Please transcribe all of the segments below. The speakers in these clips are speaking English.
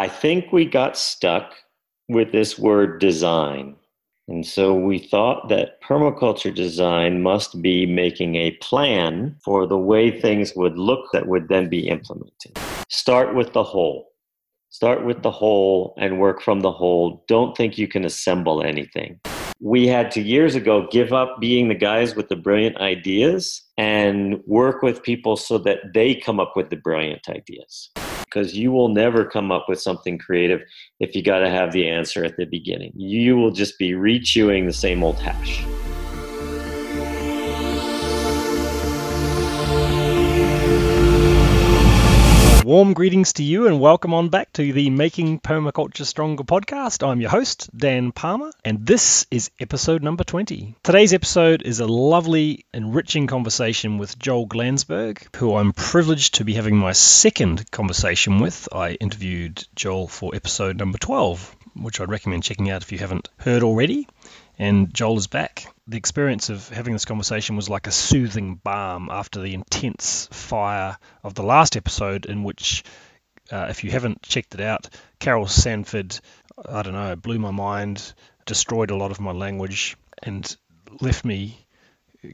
I think we got stuck with this word design. And so we thought that permaculture design must be making a plan for the way things would look that would then be implemented. Start with the whole. Start with the whole and work from the whole. Don't think you can assemble anything. We had to years ago give up being the guys with the brilliant ideas and work with people so that they come up with the brilliant ideas because you will never come up with something creative if you got to have the answer at the beginning. You will just be rechewing the same old hash. Warm greetings to you and welcome on back to the Making Permaculture Stronger podcast. I'm your host, Dan Palmer, and this is episode number 20. Today's episode is a lovely, enriching conversation with Joel Glanzberg, who I'm privileged to be having my second conversation with. I interviewed Joel for episode number 12, which I'd recommend checking out if you haven't heard already and Joel is back. The experience of having this conversation was like a soothing balm after the intense fire of the last episode, in which, uh, if you haven't checked it out, Carol Sanford, I don't know, blew my mind, destroyed a lot of my language, and left me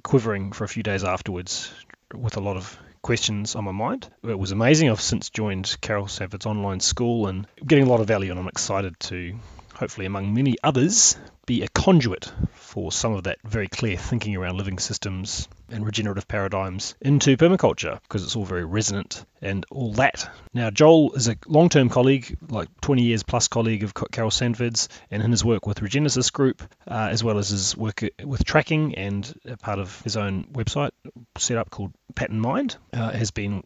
quivering for a few days afterwards with a lot of questions on my mind. It was amazing. I've since joined Carol Sanford's online school and getting a lot of value, and I'm excited to hopefully among many others, be a conduit for some of that very clear thinking around living systems and regenerative paradigms into permaculture because it's all very resonant and all that. Now, Joel is a long term colleague, like 20 years plus colleague of Carol Sanford's, and in his work with Regenesis Group, uh, as well as his work with tracking and a part of his own website set up called Pattern Mind, uh, has been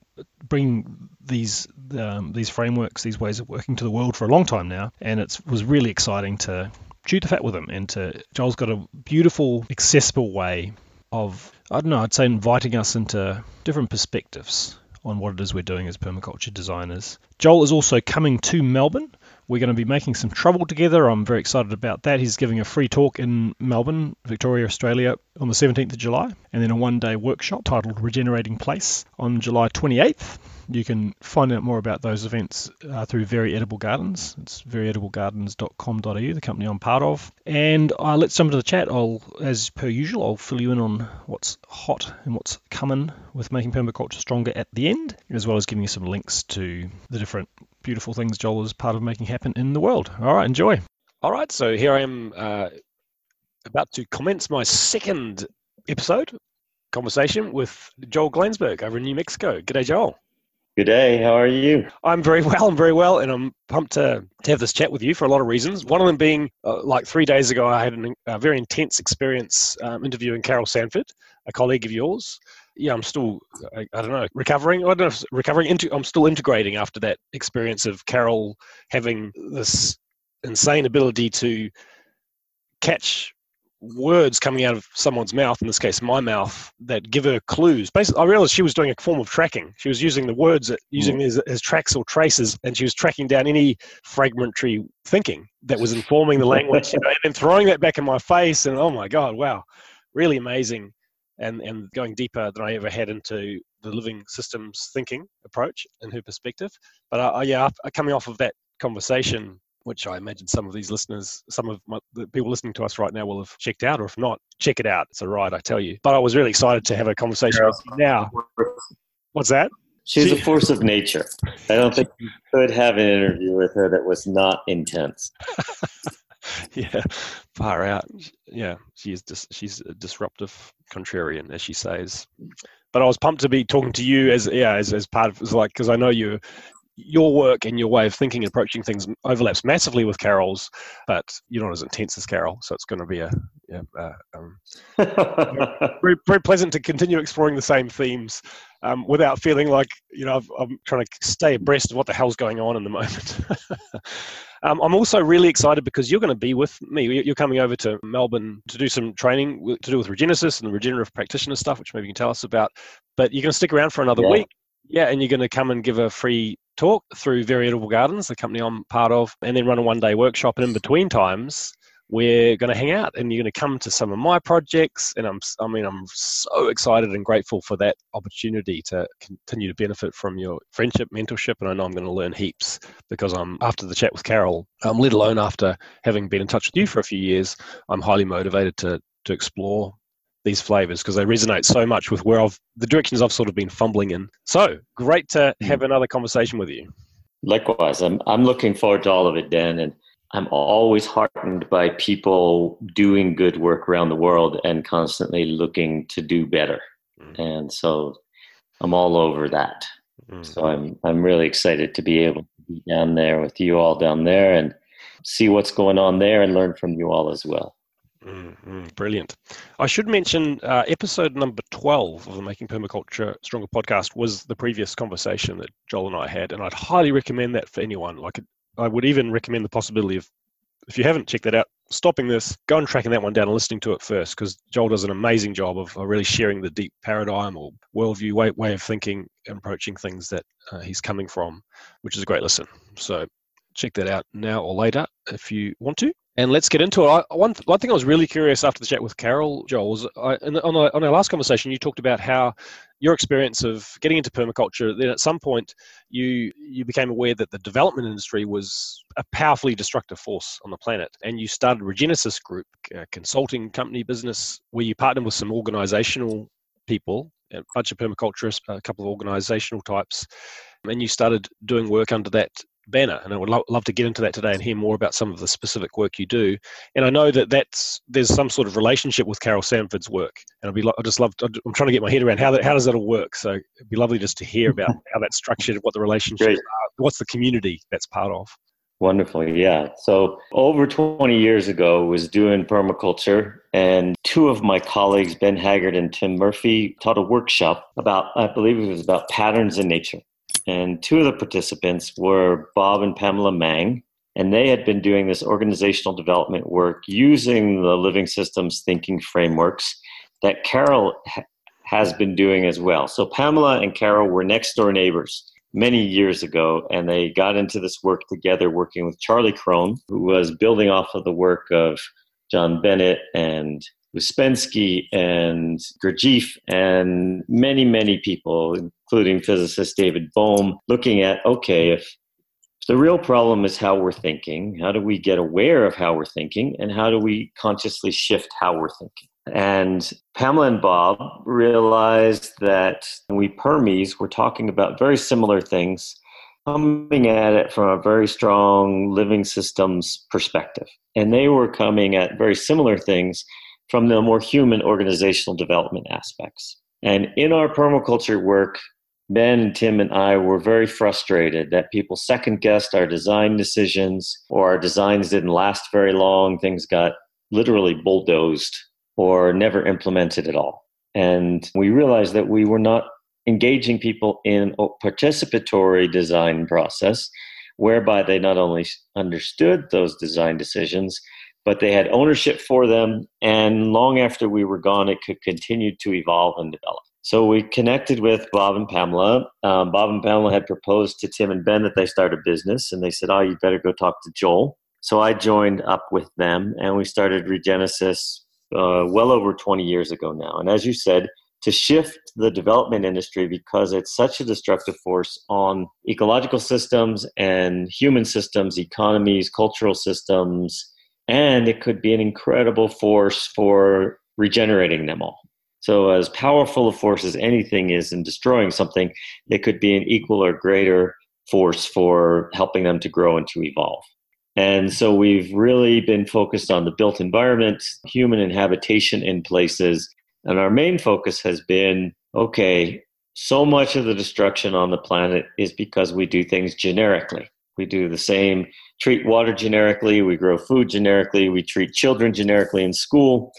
bringing these um, these frameworks, these ways of working to the world for a long time now, and it was really exciting to chew the fat with him. And Joel's got a beautiful, accessible way of I don't know, I'd say inviting us into different perspectives on what it is we're doing as permaculture designers. Joel is also coming to Melbourne. We're going to be making some trouble together. I'm very excited about that. He's giving a free talk in Melbourne, Victoria, Australia on the 17th of July, and then a one day workshop titled Regenerating Place on July 28th. You can find out more about those events uh, through Very Edible Gardens. It's veryedible.gardens.com.au, the company I'm part of. And uh, let's jump into the chat. I'll, as per usual, I'll fill you in on what's hot and what's coming with making permaculture stronger at the end, as well as giving you some links to the different beautiful things Joel is part of making happen in the world. All right, enjoy. All right, so here I am uh, about to commence my second episode conversation with Joel Glanzberg over in New Mexico. G'day, Joel. Good day. How are you? I'm very well. I'm very well, and I'm pumped to, to have this chat with you for a lot of reasons. One of them being, uh, like three days ago, I had an, a very intense experience um, interviewing Carol Sanford, a colleague of yours. Yeah, I'm still, I, I, don't know, recovering. I don't know, if recovering into. I'm still integrating after that experience of Carol having this insane ability to catch words coming out of someone's mouth, in this case my mouth, that give her clues. Basically, I realized she was doing a form of tracking. She was using the words, using mm. as, as tracks or traces, and she was tracking down any fragmentary thinking that was informing the language, you know, and throwing that back in my face. And oh my god, wow, really amazing, and and going deeper than I ever had into the living systems thinking approach and her perspective. But uh, yeah, coming off of that conversation which I imagine some of these listeners, some of my, the people listening to us right now will have checked out, or if not, check it out. It's a ride, I tell you. But I was really excited to have a conversation now. What's that? She's a force of nature. I don't think you could have an interview with her that was not intense. yeah, far out. Yeah, she's dis- she's a disruptive contrarian, as she says. But I was pumped to be talking to you as yeah as, as part of like because I know you your work and your way of thinking and approaching things overlaps massively with Carol's, but you're not as intense as Carol, so it's going to be a, yeah, uh, um, very, very pleasant to continue exploring the same themes um, without feeling like you know i am trying to stay abreast of what the hell's going on in the moment. um, I'm also really excited because you're going to be with me. You're coming over to Melbourne to do some training to do with Regenesis and the regenerative practitioner stuff, which maybe you can tell us about. But you're going to stick around for another yeah. week. Yeah, and you're going to come and give a free talk through Very Edible Gardens, the company I'm part of, and then run a one day workshop. And in between times, we're going to hang out and you're going to come to some of my projects. And I'm, I mean, I'm so excited and grateful for that opportunity to continue to benefit from your friendship, mentorship. And I know I'm going to learn heaps because I'm, after the chat with Carol, um, let alone after having been in touch with you for a few years, I'm highly motivated to, to explore these flavors because they resonate so much with where I've the directions I've sort of been fumbling in. So great to hmm. have another conversation with you. Likewise, I'm I'm looking forward to all of it, Dan, and I'm always heartened by people doing good work around the world and constantly looking to do better. Mm. And so I'm all over that. Mm. So I'm I'm really excited to be able to be down there with you all down there and see what's going on there and learn from you all as well. Mm-hmm. Brilliant. I should mention uh, episode number 12 of the Making Permaculture Stronger podcast was the previous conversation that Joel and I had, and I'd highly recommend that for anyone. Like, I would even recommend the possibility of, if you haven't checked that out, stopping this, go and tracking that one down and listening to it first, because Joel does an amazing job of really sharing the deep paradigm or worldview way, way of thinking and approaching things that uh, he's coming from, which is a great listen. So check that out now or later if you want to. And let's get into it. I, one, one thing I was really curious after the chat with Carol, Joel, was I, on, our, on our last conversation, you talked about how your experience of getting into permaculture, then at some point you, you became aware that the development industry was a powerfully destructive force on the planet. And you started Regenesis Group, a consulting company business, where you partnered with some organizational people, a bunch of permaculturists, a couple of organizational types, and you started doing work under that banner and i would lo- love to get into that today and hear more about some of the specific work you do and i know that that's there's some sort of relationship with carol sanford's work and i'd be lo- i just love to, i'm trying to get my head around how that how does that all work so it'd be lovely just to hear about how that's structured what the relationships Great. are what's the community that's part of Wonderful, yeah. So over 20 years ago, was doing permaculture, and two of my colleagues, Ben Haggard and Tim Murphy, taught a workshop about, I believe it was about patterns in nature. And two of the participants were Bob and Pamela Mang, and they had been doing this organizational development work using the living systems thinking frameworks that Carol ha- has been doing as well. So Pamela and Carol were next door neighbors many years ago, and they got into this work together, working with Charlie Krone, who was building off of the work of John Bennett and Ouspensky and Gurdjieff and many, many people, including physicist David Bohm, looking at okay, if the real problem is how we're thinking, how do we get aware of how we're thinking, and how do we consciously shift how we're thinking? And Pamela and Bob realized that we Permies were talking about very similar things, coming at it from a very strong living systems perspective. And they were coming at very similar things from the more human organizational development aspects. And in our permaculture work, Ben, Tim, and I were very frustrated that people second guessed our design decisions or our designs didn't last very long. Things got literally bulldozed or never implemented at all. And we realized that we were not engaging people in a participatory design process whereby they not only understood those design decisions, but they had ownership for them. And long after we were gone, it could continue to evolve and develop. So we connected with Bob and Pamela. Um, Bob and Pamela had proposed to Tim and Ben that they start a business, and they said, "Oh, you better go talk to Joel." So I joined up with them, and we started Regenesis uh, well over 20 years ago now. And as you said, to shift the development industry because it's such a destructive force on ecological systems and human systems, economies, cultural systems, and it could be an incredible force for regenerating them all. So, as powerful a force as anything is in destroying something, it could be an equal or greater force for helping them to grow and to evolve. And so, we've really been focused on the built environment, human and habitation in places. And our main focus has been okay, so much of the destruction on the planet is because we do things generically. We do the same treat water generically, we grow food generically, we treat children generically in school.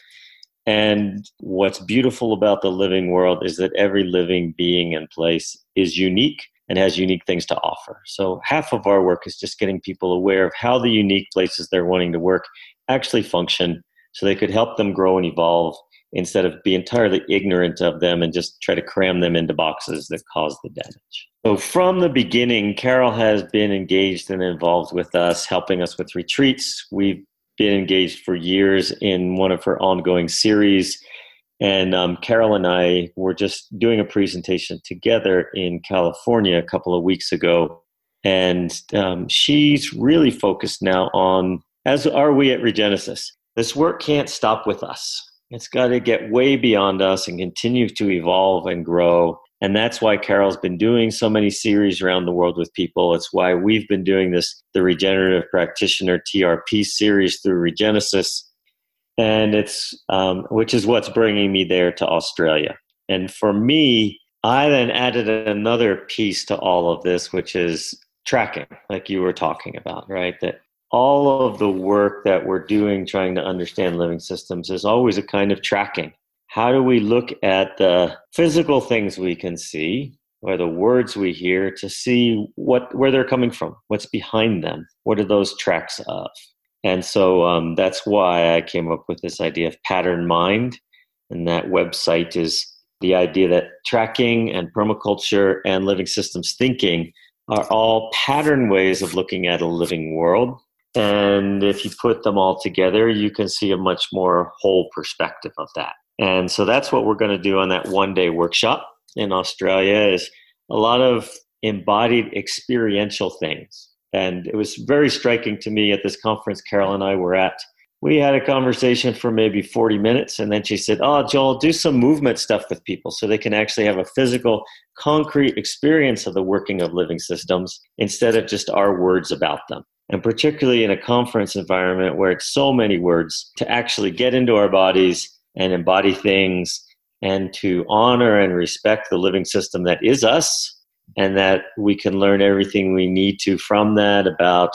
And what's beautiful about the living world is that every living being and place is unique and has unique things to offer. So, half of our work is just getting people aware of how the unique places they're wanting to work actually function so they could help them grow and evolve instead of be entirely ignorant of them and just try to cram them into boxes that cause the damage. So, from the beginning, Carol has been engaged and involved with us, helping us with retreats. We've been engaged for years in one of her ongoing series. And um, Carol and I were just doing a presentation together in California a couple of weeks ago. And um, she's really focused now on, as are we at Regenesis, this work can't stop with us. It's got to get way beyond us and continue to evolve and grow. And that's why Carol's been doing so many series around the world with people. It's why we've been doing this, the Regenerative Practitioner TRP series through Regenesis. And it's, um, which is what's bringing me there to Australia. And for me, I then added another piece to all of this, which is tracking, like you were talking about, right? That all of the work that we're doing trying to understand living systems is always a kind of tracking. How do we look at the physical things we can see or the words we hear to see what where they're coming from, what's behind them, what are those tracks of? And so um, that's why I came up with this idea of pattern mind. And that website is the idea that tracking and permaculture and living systems thinking are all pattern ways of looking at a living world and if you put them all together, you can see a much more whole perspective of that. And so that's what we're going to do on that one day workshop in Australia is a lot of embodied experiential things. And it was very striking to me at this conference Carol and I were at. We had a conversation for maybe 40 minutes, and then she said, Oh, Joel, do some movement stuff with people so they can actually have a physical, concrete experience of the working of living systems instead of just our words about them and particularly in a conference environment where it's so many words to actually get into our bodies and embody things and to honor and respect the living system that is us and that we can learn everything we need to from that about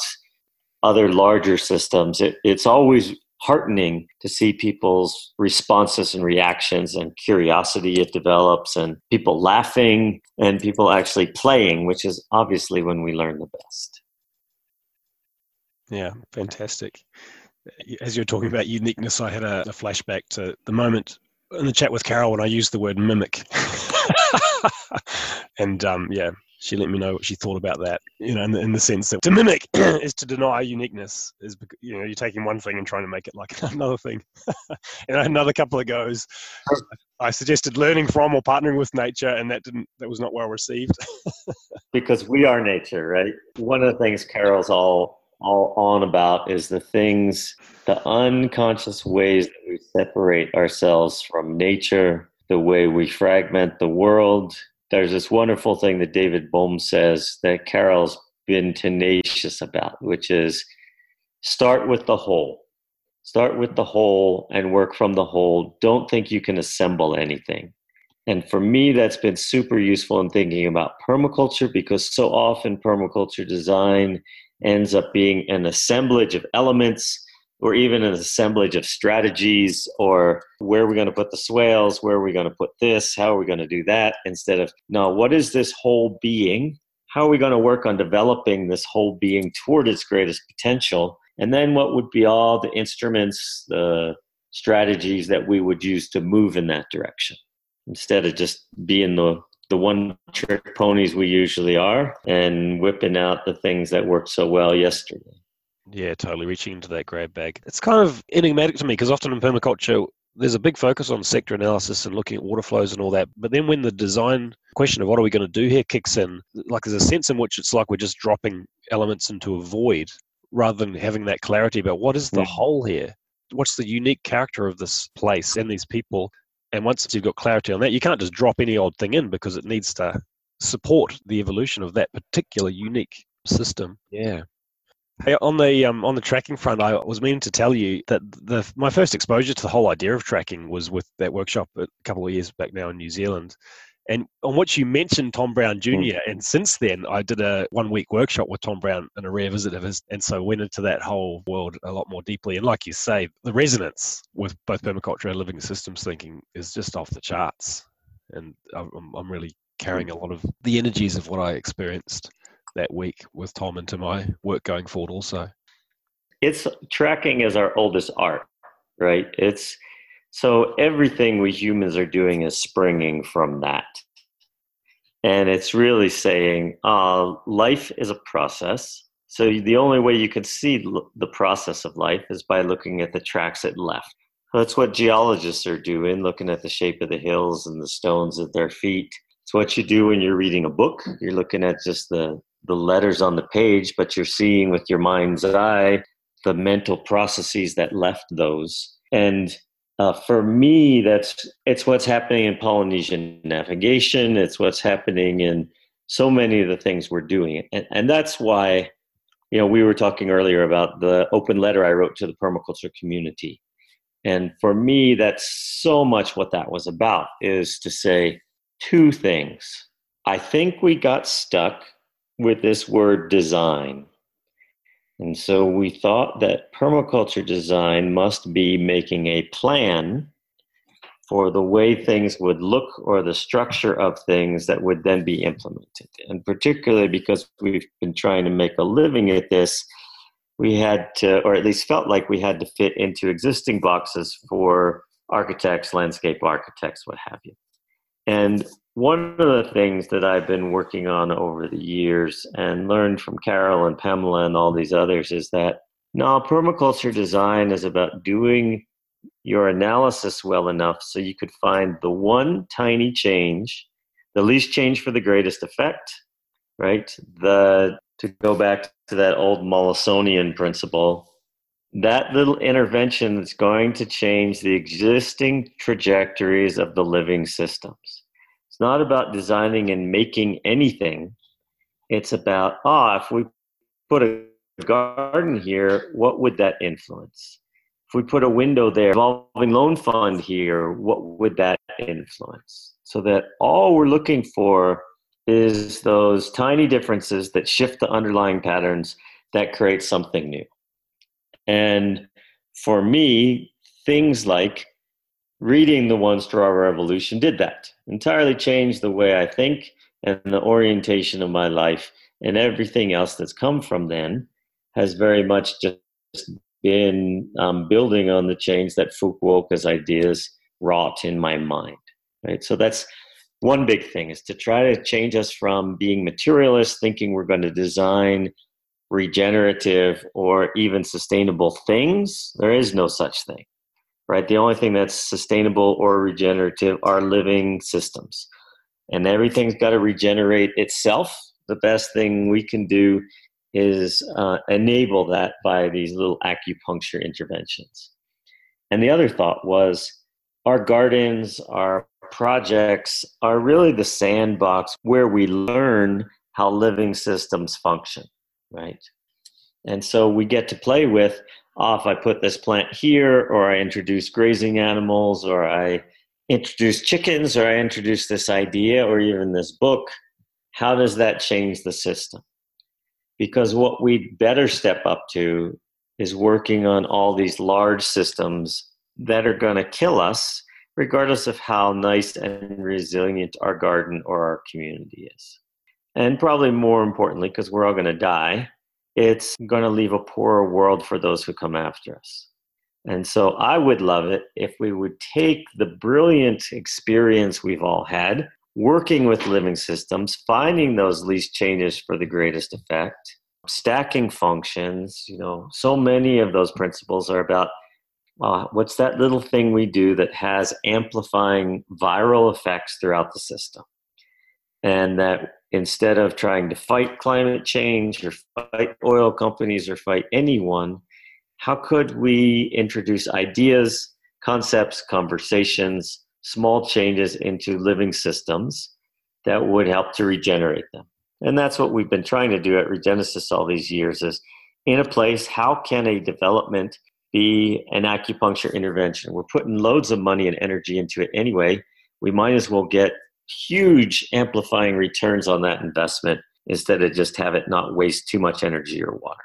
other larger systems it, it's always heartening to see people's responses and reactions and curiosity it develops and people laughing and people actually playing which is obviously when we learn the best yeah, fantastic. As you're talking about uniqueness, I had a, a flashback to the moment in the chat with Carol when I used the word mimic. and um, yeah, she let me know what she thought about that. You know, in the, in the sense that to mimic is to deny uniqueness. Is because you know you're taking one thing and trying to make it like another thing. and another couple of goes, I suggested learning from or partnering with nature, and that didn't. That was not well received. because we are nature, right? One of the things Carol's all all on about is the things, the unconscious ways that we separate ourselves from nature, the way we fragment the world. There's this wonderful thing that David Bohm says that Carol's been tenacious about, which is start with the whole. Start with the whole and work from the whole. Don't think you can assemble anything. And for me, that's been super useful in thinking about permaculture because so often permaculture design ends up being an assemblage of elements or even an assemblage of strategies or where are we going to put the swales? Where are we going to put this? How are we going to do that? Instead of no what is this whole being? How are we going to work on developing this whole being toward its greatest potential? And then what would be all the instruments the strategies that we would use to move in that direction? Instead of just being the the one trick ponies we usually are and whipping out the things that worked so well yesterday. Yeah, totally reaching into that grab bag. It's kind of enigmatic to me because often in permaculture, there's a big focus on sector analysis and looking at water flows and all that. But then when the design question of what are we going to do here kicks in, like there's a sense in which it's like we're just dropping elements into a void rather than having that clarity about what is the mm. whole here? What's the unique character of this place and these people? And once you've got clarity on that, you can't just drop any old thing in because it needs to support the evolution of that particular unique system. Yeah. Hey, on the um, on the tracking front, I was meaning to tell you that the my first exposure to the whole idea of tracking was with that workshop a couple of years back now in New Zealand, and on which you mentioned Tom Brown Jr. Mm. And since then, I did a one week workshop with Tom Brown and a rare visit of his. And so went into that whole world a lot more deeply. And like you say, the resonance with both permaculture and living systems thinking is just off the charts. And I'm, I'm really carrying a lot of the energies of what I experienced that week with Tom into my work going forward also. It's tracking is our oldest art, right? It's so everything we humans are doing is springing from that. And it's really saying uh, life is a process. So the only way you can see the process of life is by looking at the tracks it left. That's what geologists are doing, looking at the shape of the hills and the stones at their feet. It's what you do when you're reading a book. You're looking at just the, the letters on the page, but you're seeing with your mind's eye the mental processes that left those. And uh, for me, that's it's what's happening in Polynesian navigation. It's what's happening in so many of the things we're doing, and, and that's why, you know, we were talking earlier about the open letter I wrote to the permaculture community, and for me, that's so much what that was about. Is to say two things. I think we got stuck with this word design and so we thought that permaculture design must be making a plan for the way things would look or the structure of things that would then be implemented. And particularly because we've been trying to make a living at this, we had to, or at least felt like we had to fit into existing boxes for architects, landscape architects, what have you. And one of the things that I've been working on over the years and learned from Carol and Pamela and all these others is that now permaculture design is about doing your analysis well enough so you could find the one tiny change, the least change for the greatest effect, right? The to go back to that old Mollisonian principle, that little intervention is going to change the existing trajectories of the living systems. It's not about designing and making anything. It's about, ah, if we put a garden here, what would that influence? If we put a window there, revolving loan fund here, what would that influence? So that all we're looking for is those tiny differences that shift the underlying patterns that create something new. And for me, things like reading the One Straw Revolution did that. Entirely changed the way I think and the orientation of my life, and everything else that's come from then has very much just been um, building on the change that Fukuoka's ideas wrought in my mind. Right, so that's one big thing is to try to change us from being materialists, thinking we're going to design regenerative or even sustainable things. There is no such thing right? The only thing that's sustainable or regenerative are living systems. And everything's got to regenerate itself. The best thing we can do is uh, enable that by these little acupuncture interventions. And the other thought was our gardens, our projects are really the sandbox where we learn how living systems function, right? And so we get to play with off, I put this plant here, or I introduce grazing animals, or I introduce chickens, or I introduce this idea, or even this book, how does that change the system? Because what we better step up to is working on all these large systems that are going to kill us, regardless of how nice and resilient our garden or our community is. And probably more importantly, because we're all going to die, it's going to leave a poorer world for those who come after us. And so I would love it if we would take the brilliant experience we've all had working with living systems, finding those least changes for the greatest effect, stacking functions. You know, so many of those principles are about uh, what's that little thing we do that has amplifying viral effects throughout the system. And that instead of trying to fight climate change or fight oil companies or fight anyone, how could we introduce ideas, concepts, conversations, small changes into living systems that would help to regenerate them? And that's what we've been trying to do at Regenesis all these years is in a place, how can a development be an acupuncture intervention? We're putting loads of money and energy into it anyway. We might as well get huge amplifying returns on that investment instead of just have it not waste too much energy or water.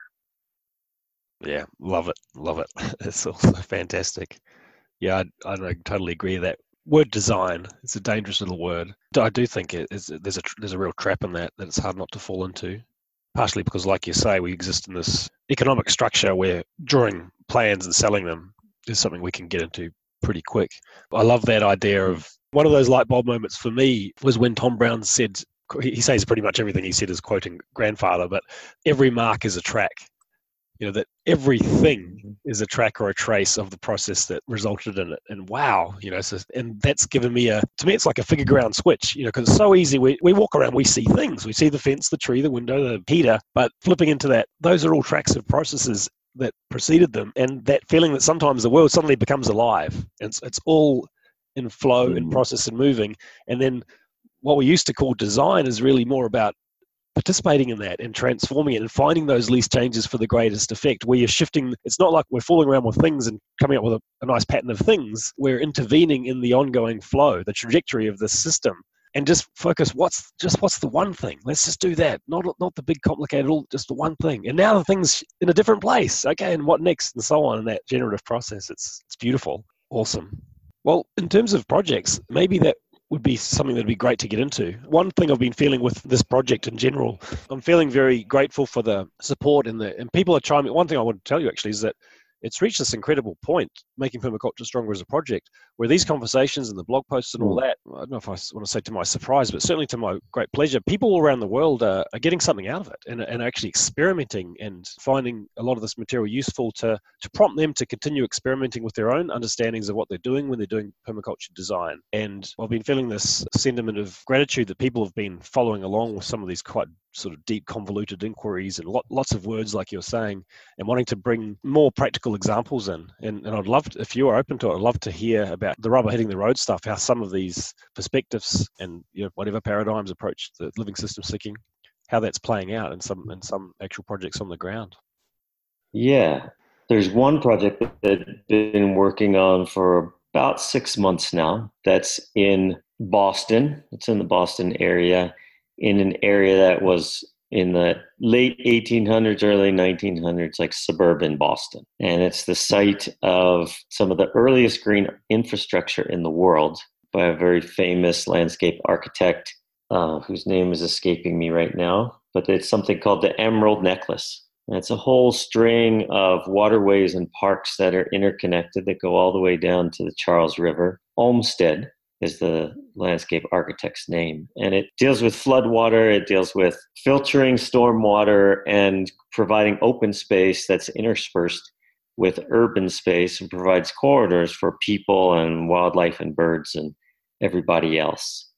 Yeah, love it, love it. It's also fantastic. Yeah, I, I totally agree that word design is a dangerous little word. I do think it is, there's a there's a real trap in that that it's hard not to fall into. Partially because, like you say, we exist in this economic structure where drawing plans and selling them is something we can get into pretty quick. I love that idea of one of those light bulb moments for me was when Tom Brown said, he says pretty much everything he said is quoting grandfather, but every mark is a track. You know that everything is a track or a trace of the process that resulted in it. And wow, you know, so, and that's given me a to me it's like a figure ground switch. You know, because it's so easy. We we walk around, we see things, we see the fence, the tree, the window, the heater, but flipping into that, those are all tracks of processes that preceded them, and that feeling that sometimes the world suddenly becomes alive. It's it's all in flow mm. and process and moving, and then what we used to call design is really more about participating in that and transforming it and finding those least changes for the greatest effect where you're shifting it's not like we're fooling around with things and coming up with a, a, nice pattern of things we're intervening in the ongoing flow the trajectory of the system and just focus what's just what's the one thing. Let's just do that. Not not the big complicated all just the one thing. And now the thing's in a different place. Okay and what next? And so on in that generative process. It's it's beautiful. Awesome. Well in terms of projects maybe that would be something that'd be great to get into. One thing I've been feeling with this project in general, I'm feeling very grateful for the support and the and people are trying. One thing I want to tell you actually is that it's reached this incredible point, making permaculture stronger as a project, where these conversations and the blog posts and all mm. that, I don't know if I want to say to my surprise, but certainly to my great pleasure, people all around the world are, are getting something out of it and, and actually experimenting and finding a lot of this material useful to, to prompt them to continue experimenting with their own understandings of what they're doing when they're doing permaculture design. And I've been feeling this sentiment of gratitude that people have been following along with some of these quite sort of deep, convoluted inquiries and lot, lots of words, like you're saying, and wanting to bring more practical examples in. And, and I'd love, to, if you are open to it, I'd love to hear about the rubber hitting the road stuff, how some of these perspectives and you know, whatever paradigms approach the living systems thinking, how that's playing out in some in some actual projects on the ground. Yeah, there's one project that I've been working on for about six months now. That's in Boston. It's in the Boston area in an area that was in the late 1800s, early 1900s, like suburban Boston. And it's the site of some of the earliest green infrastructure in the world by a very famous landscape architect uh, whose name is escaping me right now. But it's something called the Emerald Necklace. And it's a whole string of waterways and parks that are interconnected that go all the way down to the Charles River. Olmsted is the landscape architect's name. And it deals with floodwater, it deals with filtering stormwater and providing open space that's interspersed with urban space and provides corridors for people and wildlife and birds and everybody else.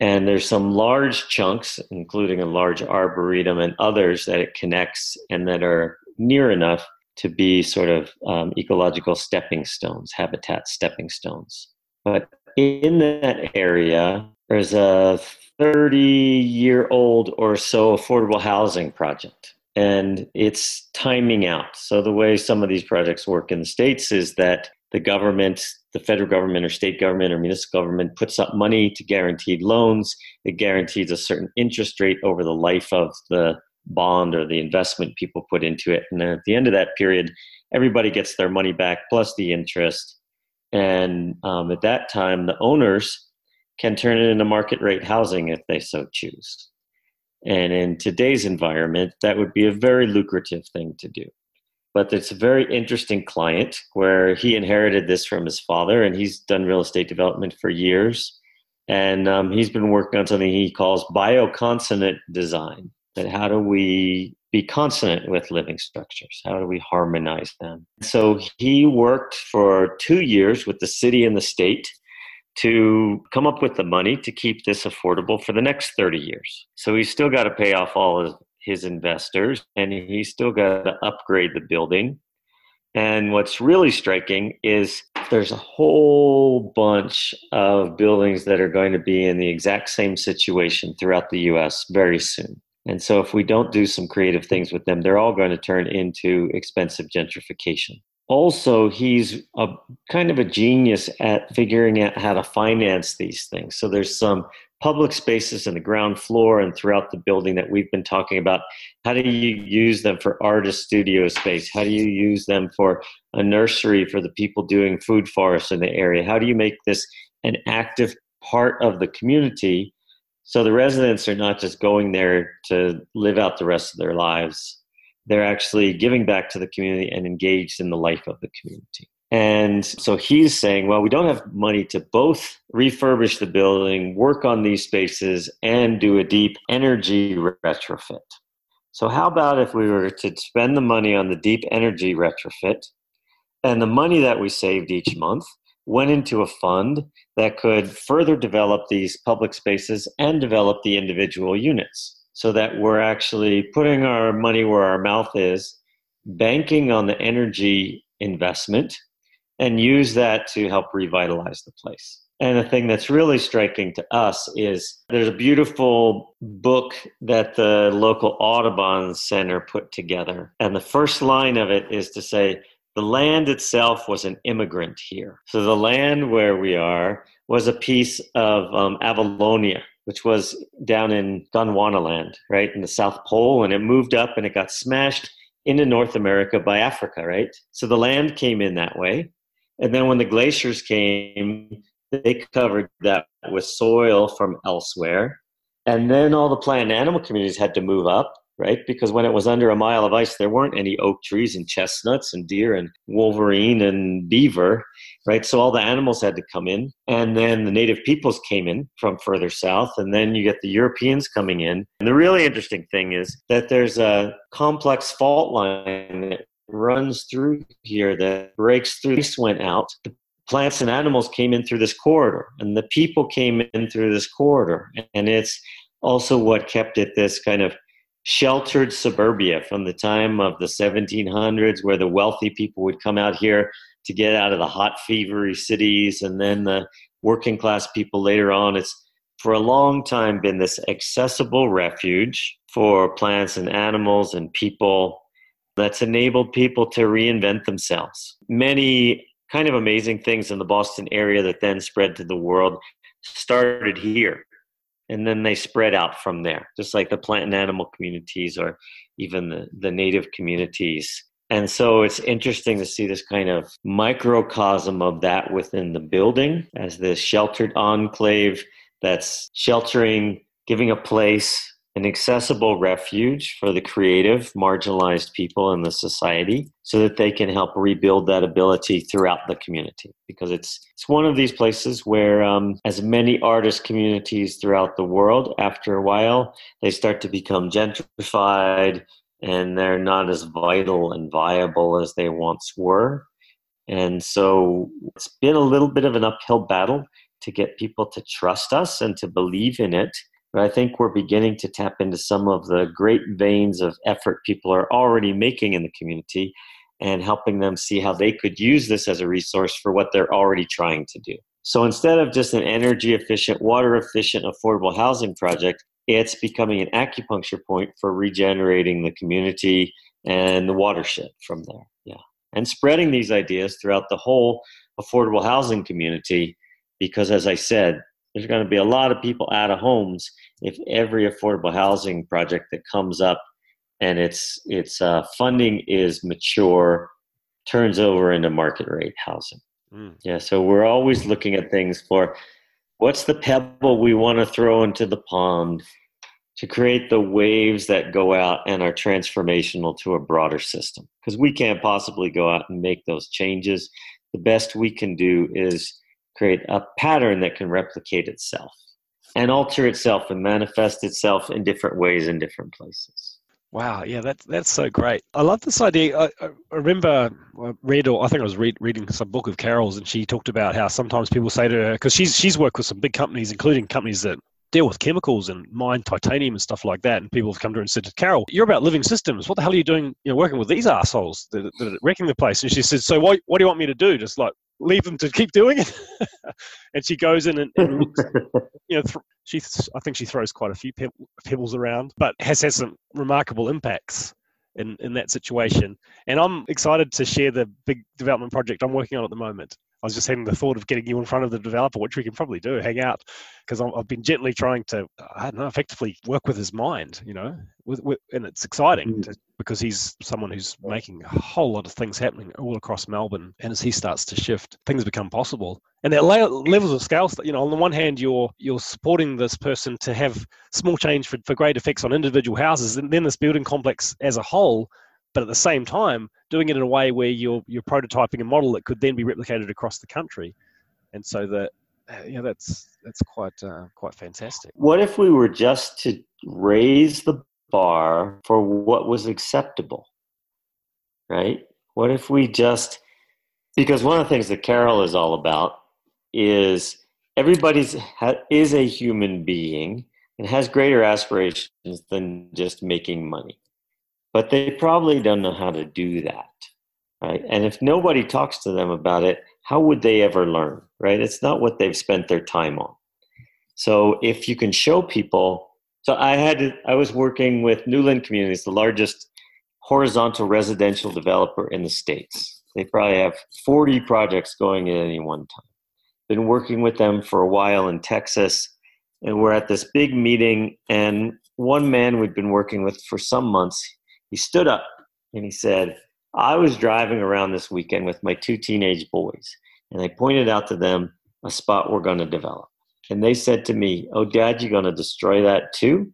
And there's some large chunks, including a large arboretum and others that it connects and that are near enough to be sort of um, ecological stepping stones, habitat stepping stones. But in that area, there's a 30 year old or so affordable housing project and it's timing out. So, the way some of these projects work in the States is that the government, the federal government or state government or municipal government puts up money to guaranteed loans. It guarantees a certain interest rate over the life of the bond or the investment people put into it. And then at the end of that period, everybody gets their money back plus the interest. And um, at that time, the owners can turn it into market rate housing if they so choose. And in today's environment, that would be a very lucrative thing to do. But it's a very interesting client where he inherited this from his father, and he's done real estate development for years. And um, he's been working on something he calls bioconsonant design. That how do we be consonant with living structures? How do we harmonize them? So he worked for two years with the city and the state to come up with the money to keep this affordable for the next 30 years. So he's still got to pay off all his, his investors and he's still got to upgrade the building. And what's really striking is there's a whole bunch of buildings that are going to be in the exact same situation throughout the US very soon. And so, if we don't do some creative things with them, they're all going to turn into expensive gentrification. Also, he's a kind of a genius at figuring out how to finance these things. So, there's some public spaces in the ground floor and throughout the building that we've been talking about. How do you use them for artist studio space? How do you use them for a nursery for the people doing food forests in the area? How do you make this an active part of the community? So the residents are not just going there to live out the rest of their lives. They're actually giving back to the community and engaged in the life of the community. And so he's saying, well, we don't have money to both refurbish the building, work on these spaces, and do a deep energy retrofit. So, how about if we were to spend the money on the deep energy retrofit and the money that we saved each month went into a fund that could further develop these public spaces and develop the individual units so that we're actually putting our money where our mouth is, banking on the energy investment and use that to help revitalize the place. And the thing that's really striking to us is there's a beautiful book that the local Audubon Center put together. And the first line of it is to say, the land itself was an immigrant here. So the land where we are was a piece of um, Avalonia, which was down in Gondwanaland, right, in the South Pole. And it moved up and it got smashed into North America by Africa, right? So the land came in that way. And then when the glaciers came, they covered that with soil from elsewhere. And then all the plant and animal communities had to move up, right? Because when it was under a mile of ice, there weren't any oak trees and chestnuts and deer and wolverine and beaver, right? So all the animals had to come in. And then the native peoples came in from further south. And then you get the Europeans coming in. And the really interesting thing is that there's a complex fault line that runs through here that breaks through. Ice went out. The plants and animals came in through this corridor, and the people came in through this corridor. And it's also what kept it this kind of sheltered suburbia from the time of the 1700s, where the wealthy people would come out here to get out of the hot, fevery cities, and then the working class people later on. It's for a long time been this accessible refuge for plants and animals and people that's enabled people to reinvent themselves. Many kind of amazing things in the Boston area that then spread to the world started here. And then they spread out from there, just like the plant and animal communities or even the, the native communities. And so it's interesting to see this kind of microcosm of that within the building as this sheltered enclave that's sheltering, giving a place an accessible refuge for the creative, marginalized people in the society so that they can help rebuild that ability throughout the community. Because it's, it's one of these places where, um, as many artist communities throughout the world, after a while, they start to become gentrified and they're not as vital and viable as they once were. And so it's been a little bit of an uphill battle to get people to trust us and to believe in it but I think we're beginning to tap into some of the great veins of effort people are already making in the community and helping them see how they could use this as a resource for what they're already trying to do. So instead of just an energy efficient, water efficient, affordable housing project, it's becoming an acupuncture point for regenerating the community and the watershed from there. Yeah. And spreading these ideas throughout the whole affordable housing community because as I said, there's going to be a lot of people out of homes if every affordable housing project that comes up and its its uh, funding is mature turns over into market rate housing. Mm. Yeah, so we're always looking at things for what's the pebble we want to throw into the pond to create the waves that go out and are transformational to a broader system because we can't possibly go out and make those changes. The best we can do is create a pattern that can replicate itself and alter itself and manifest itself in different ways in different places. Wow, yeah, that's that's so great. I love this idea. I, I remember I read, or I think I was read, reading some book of Carol's, and she talked about how sometimes people say to her, because she's she's worked with some big companies, including companies that deal with chemicals and mine titanium and stuff like that. And people have come to her and said, Carol, you're about living systems. What the hell are you doing, you know, working with these assholes that, that are wrecking the place? And she said, so what, what do you want me to do? Just like leave them to keep doing it. and she goes in and, and you know, th- she I think she throws quite a few pe- pebbles around, but has had some remarkable impacts in in that situation. And I'm excited to share the big development project I'm working on at the moment. I was just having the thought of getting you in front of the developer, which we can probably do, hang out, because I've been gently trying to, I don't know, effectively work with his mind, you know, with, with, and it's exciting mm. to, because he's someone who's making a whole lot of things happening all across Melbourne. And as he starts to shift, things become possible. And there are levels of scale, you know, on the one hand, you're you're supporting this person to have small change for, for great effects on individual houses, and then this building complex as a whole. But at the same time, doing it in a way where you're you're prototyping a model that could then be replicated across the country, and so that uh, yeah, that's that's quite uh, quite fantastic. What if we were just to raise the bar for what was acceptable? Right? What if we just because one of the things that Carol is all about is everybody's is a human being and has greater aspirations than just making money. But they probably don't know how to do that. Right? And if nobody talks to them about it, how would they ever learn? Right? It's not what they've spent their time on. So if you can show people so I had I was working with Newland Communities, the largest horizontal residential developer in the states. They probably have 40 projects going at any one time. Been working with them for a while in Texas, and we're at this big meeting. And one man we'd been working with for some months, he stood up and he said, I was driving around this weekend with my two teenage boys, and I pointed out to them a spot we're going to develop. And they said to me, Oh, Dad, you're going to destroy that too?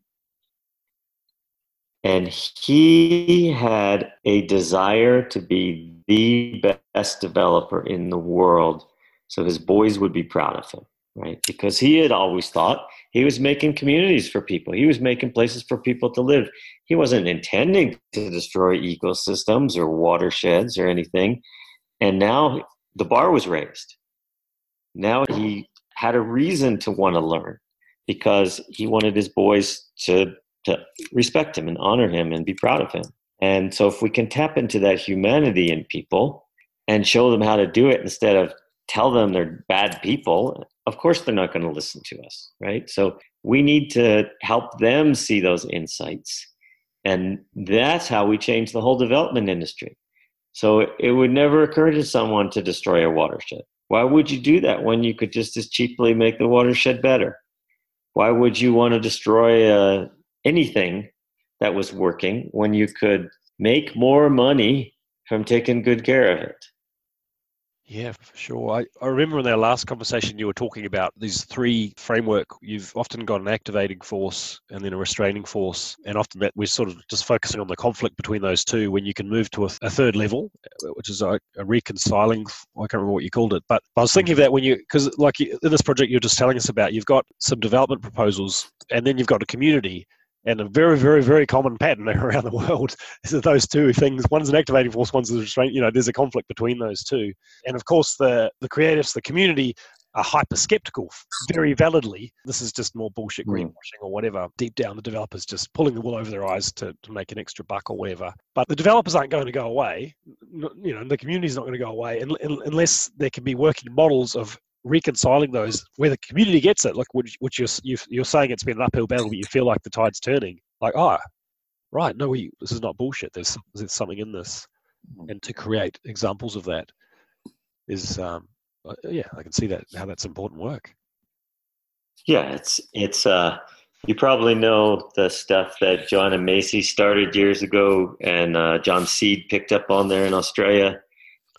And he had a desire to be the best developer in the world so his boys would be proud of him, right? Because he had always thought he was making communities for people, he was making places for people to live. He wasn't intending to destroy ecosystems or watersheds or anything. And now the bar was raised. Now he had a reason to want to learn because he wanted his boys to to respect him and honor him and be proud of him. And so if we can tap into that humanity in people and show them how to do it instead of tell them they're bad people, of course they're not going to listen to us, right? So we need to help them see those insights. And that's how we change the whole development industry. So it would never occur to someone to destroy a watershed. Why would you do that when you could just as cheaply make the watershed better? Why would you want to destroy uh, anything that was working when you could make more money from taking good care of it? Yeah, for sure. I, I remember in our last conversation you were talking about these three framework. You've often got an activating force and then a restraining force, and often that we're sort of just focusing on the conflict between those two. When you can move to a, a third level, which is a, a, reconciling. I can't remember what you called it, but I was thinking of that when you because like in this project you're just telling us about, you've got some development proposals, and then you've got a community, and a very, very, very common pattern around the world is that those two things, one's an activating force, one's a restraint, you know, there's a conflict between those two. And of course, the, the creatives, the community are hyper skeptical, very validly. This is just more bullshit hmm. greenwashing or whatever. Deep down, the developers just pulling the wool over their eyes to, to make an extra buck or whatever. But the developers aren't going to go away. You know, the community's not going to go away unless there can be working models of reconciling those where the community gets it, like which, which you're, you're saying it's been an uphill battle, but you feel like the tide's turning. Like, oh, right, no, we, this is not bullshit. There's, there's something in this. Mm. And to create examples of that is, um, uh, yeah, I can see that how that's important work. Yeah, it's it's uh, you probably know the stuff that Joanna Macy started years ago, and uh, John Seed picked up on there in Australia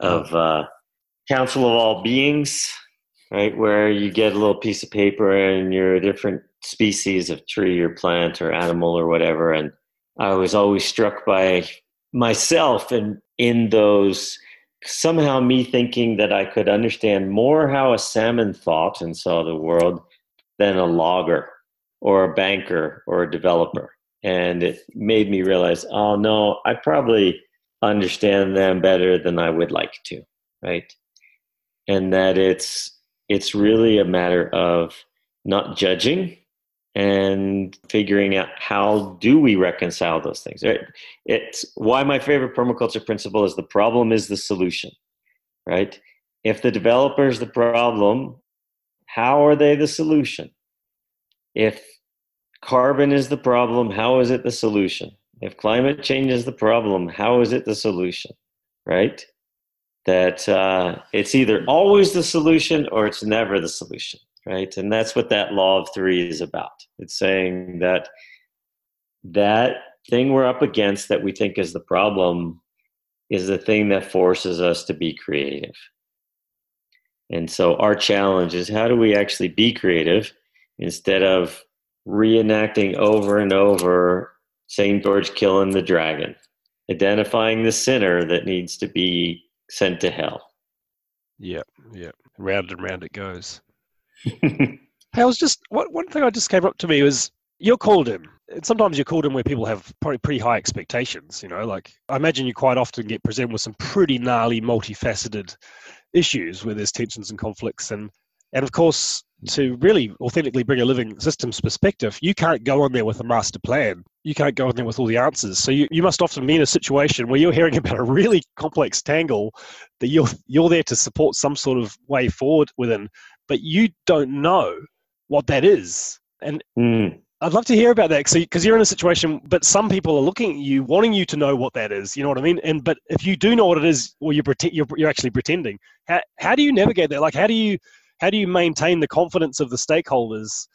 oh. of uh, Council of All Beings, right? Where you get a little piece of paper and you're a different species of tree or plant or animal or whatever. And I was always struck by myself and in those somehow me thinking that I could understand more how a salmon thought and saw the world than a logger or a banker or a developer. And it made me realize, oh no, I probably understand them better than I would like to, right? And that it's it's really a matter of not judging and figuring out how do we reconcile those things right? it's why my favorite permaculture principle is the problem is the solution right? If the developer is the problem how are they the solution? If carbon is the problem how is it the solution? If climate change is the problem how is it the solution right that uh, it's either always the solution or it's never the solution, right? And that's what that law of three is about. It's saying that that thing we're up against that we think is the problem is the thing that forces us to be creative. And so our challenge is how do we actually be creative instead of reenacting over and over St. George killing the dragon, identifying the sinner that needs to be sent to hell. Yeah, yeah. Round and round it goes. hey, I was just what one thing I just came up to me was you're called him. And sometimes you're called in where people have probably pretty high expectations, you know, like I imagine you quite often get presented with some pretty gnarly, multifaceted issues where there's tensions and conflicts and and of course to really authentically bring a living systems perspective, you can't go on there with a master plan. You can't go on there with all the answers. So you, you must often be in a situation where you're hearing about a really complex tangle that you're you're there to support some sort of way forward within, but you don't know what that is. And mm. I'd love to hear about that because you're in a situation, but some people are looking at you, wanting you to know what that is. You know what I mean? And but if you do know what it is, or you're pretend, you're, you're actually pretending. How how do you navigate that? Like, how do you how do you maintain the confidence of the stakeholders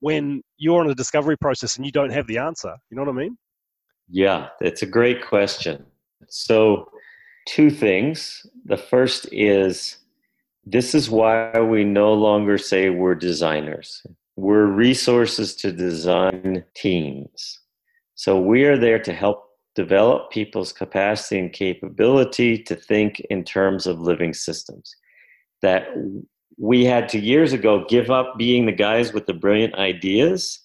when you're on a discovery process and you don't have the answer? You know what I mean? Yeah, it's a great question. So, two things. The first is this is why we no longer say we're designers. We're resources to design teams. So, we are there to help develop people's capacity and capability to think in terms of living systems. That we had to years ago give up being the guys with the brilliant ideas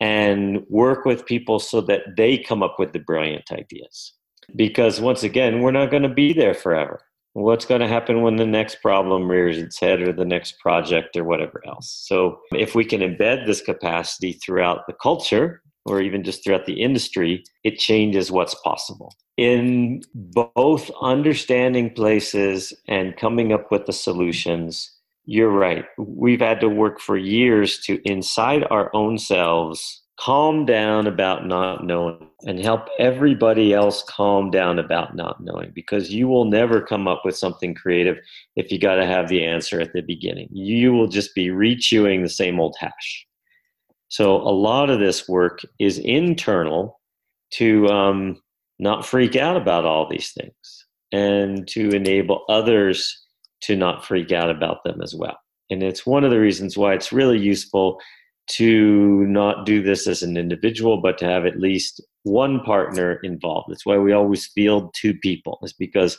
and work with people so that they come up with the brilliant ideas. Because once again, we're not going to be there forever. What's going to happen when the next problem rears its head or the next project or whatever else? So, if we can embed this capacity throughout the culture or even just throughout the industry, it changes what's possible. In both understanding places and coming up with the solutions, you're right. We've had to work for years to, inside our own selves, calm down about not knowing and help everybody else calm down about not knowing because you will never come up with something creative if you got to have the answer at the beginning. You will just be rechewing the same old hash. So, a lot of this work is internal to um, not freak out about all these things and to enable others to not freak out about them as well. And it's one of the reasons why it's really useful to not do this as an individual, but to have at least one partner involved. That's why we always field two people, is because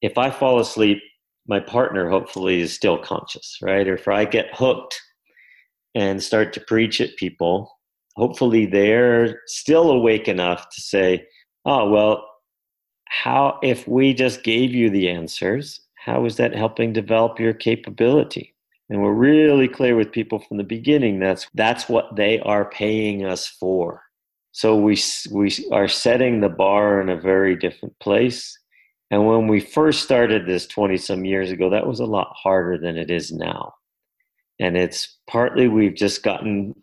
if I fall asleep, my partner hopefully is still conscious, right? Or if I get hooked and start to preach at people, hopefully they're still awake enough to say, oh, well, how if we just gave you the answers how is that helping develop your capability? And we're really clear with people from the beginning that's that's what they are paying us for. So we we are setting the bar in a very different place. And when we first started this 20 some years ago, that was a lot harder than it is now. And it's partly we've just gotten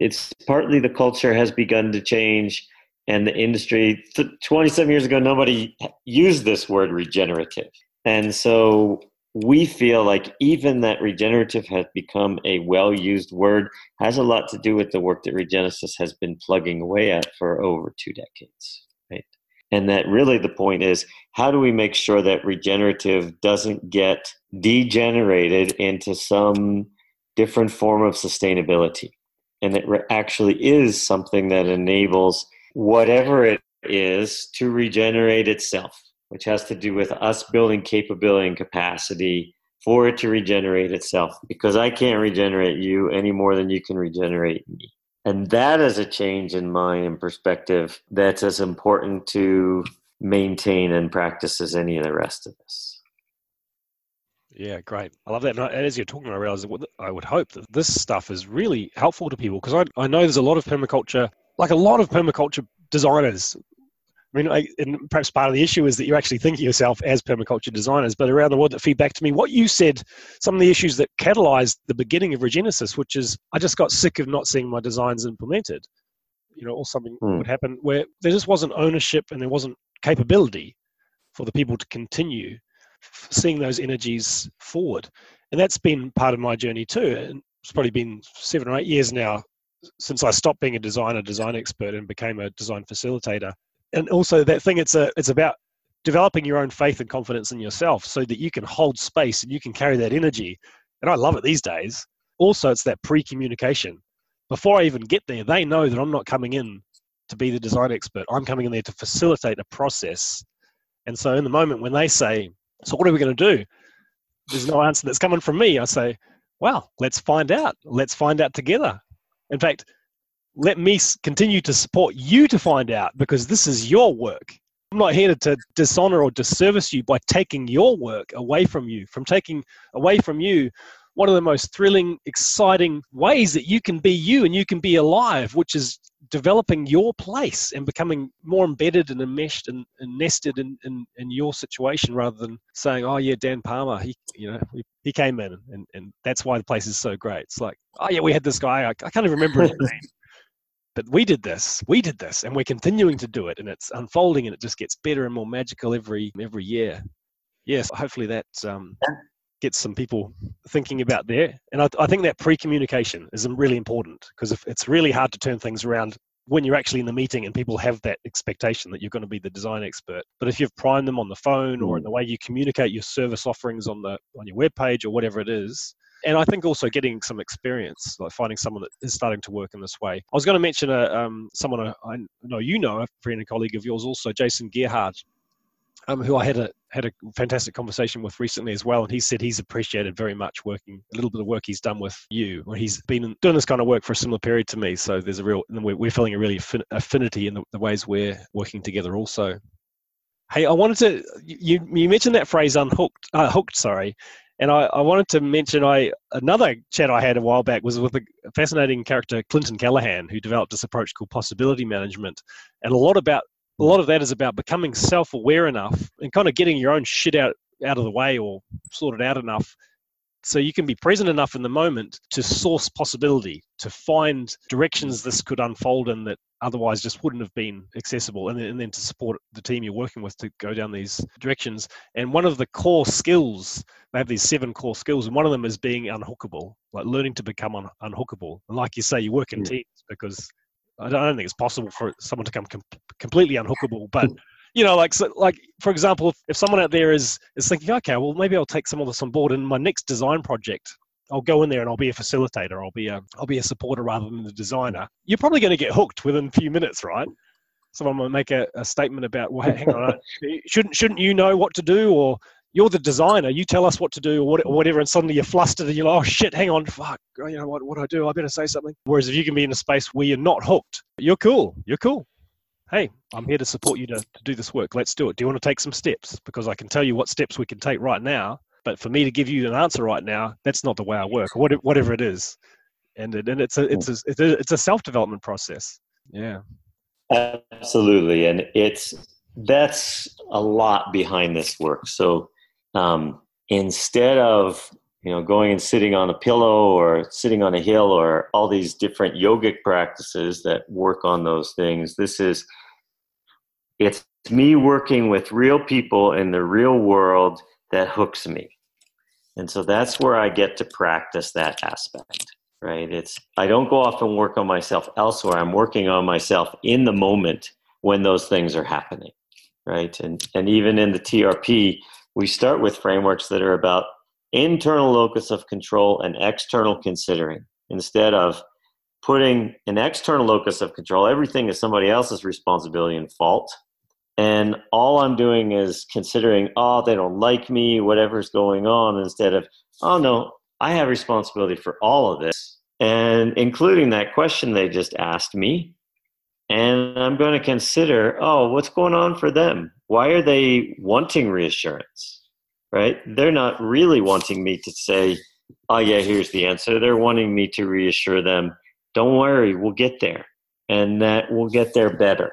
it's partly the culture has begun to change and the industry 20 some years ago nobody used this word regenerative and so we feel like even that regenerative has become a well used word has a lot to do with the work that Regenesis has been plugging away at for over two decades. Right. And that really the point is how do we make sure that regenerative doesn't get degenerated into some different form of sustainability? And it actually is something that enables whatever it is to regenerate itself which has to do with us building capability and capacity for it to regenerate itself because I can't regenerate you any more than you can regenerate me. And that is a change in mind and perspective that's as important to maintain and practice as any of the rest of us. Yeah, great. I love that. And as you're talking, I realize I would hope that this stuff is really helpful to people because I, I know there's a lot of permaculture, like a lot of permaculture designers I mean, I, and perhaps part of the issue is that you're actually thinking yourself as permaculture designers, but around the world that feedback to me, what you said, some of the issues that catalyzed the beginning of Regenesis, which is I just got sick of not seeing my designs implemented. You know, or something hmm. would happen where there just wasn't ownership and there wasn't capability for the people to continue seeing those energies forward. And that's been part of my journey too. And it's probably been seven or eight years now since I stopped being a designer, design expert, and became a design facilitator and also that thing it's a it's about developing your own faith and confidence in yourself so that you can hold space and you can carry that energy and i love it these days also it's that pre-communication before i even get there they know that i'm not coming in to be the design expert. I'm coming in there to facilitate a process. And so, in the moment when they say, So, what are we going to do? There's no answer that's coming from me. I say, Well, let's find out. Let's find out together. In fact, let me continue to support you to find out because this is your work. I'm not here to dishonor or disservice you by taking your work away from you, from taking away from you one of the most thrilling, exciting ways that you can be you and you can be alive, which is developing your place and becoming more embedded and enmeshed and, and nested in, in, in, your situation rather than saying, oh, yeah, Dan Palmer, he, you know, he came in and, and that's why the place is so great. It's like, oh, yeah, we had this guy. I, I can't even remember his name. But we did this, we did this, and we're continuing to do it, and it's unfolding, and it just gets better and more magical every every year. Yes, hopefully that um, gets some people thinking about there. And I, I think that pre-communication is really important because it's really hard to turn things around when you're actually in the meeting and people have that expectation that you're going to be the design expert. But if you've primed them on the phone or in mm. the way you communicate your service offerings on the on your web page or whatever it is, and I think also getting some experience, like finding someone that is starting to work in this way. I was going to mention a, um, someone I know you know, a friend and colleague of yours, also Jason Gerhardt, um, who I had a had a fantastic conversation with recently as well, and he said he's appreciated very much working a little bit of work he's done with you, where he's been doing this kind of work for a similar period to me. So there's a real, we're, we're feeling a really affinity in the, the ways we're working together. Also, hey, I wanted to you you mentioned that phrase unhooked, uh, hooked, sorry, and I, I wanted to mention I another chat I had a while back was with a fascinating character Clinton Callahan who developed this approach called possibility management, and a lot about a lot of that is about becoming self-aware enough and kind of getting your own shit out out of the way or sorted out enough so you can be present enough in the moment to source possibility to find directions this could unfold in that otherwise just wouldn't have been accessible and then, and then to support the team you're working with to go down these directions and one of the core skills they have these seven core skills and one of them is being unhookable like learning to become un- unhookable and like you say you work in yeah. teams because I don't think it's possible for someone to come com- completely unhookable, but you know, like so, like for example, if, if someone out there is is thinking, okay, well maybe I'll take some of this on board in my next design project. I'll go in there and I'll be a facilitator. I'll be a I'll be a supporter rather than the designer. You're probably going to get hooked within a few minutes, right? Someone might make a, a statement about, well, hang on, shouldn't shouldn't you know what to do, or you're the designer. You tell us what to do or whatever, and suddenly you're flustered and you're like, oh shit, hang on, fuck, oh, you know what? What do I do? I better say something. Whereas if you can be in a space where you're not hooked, you're cool. You're cool. Hey, I'm here to support you to, to do this work. Let's do it. Do you want to take some steps? Because I can tell you what steps we can take right now. But for me to give you an answer right now, that's not the way I work, or whatever it is. And it, and it's a it's a it's a, it's a self development process. Yeah. Absolutely, and it's that's a lot behind this work. So um, instead of you know going and sitting on a pillow or sitting on a hill or all these different yogic practices that work on those things this is it's me working with real people in the real world that hooks me. And so that's where i get to practice that aspect right? It's i don't go off and work on myself elsewhere. I'm working on myself in the moment when those things are happening right? And and even in the trp we start with frameworks that are about internal locus of control and external considering instead of putting an external locus of control everything is somebody else's responsibility and fault and all i'm doing is considering oh they don't like me whatever's going on instead of oh no i have responsibility for all of this and including that question they just asked me and i'm going to consider oh what's going on for them why are they wanting reassurance? Right? They're not really wanting me to say, oh, yeah, here's the answer. They're wanting me to reassure them, don't worry, we'll get there. And that we'll get there better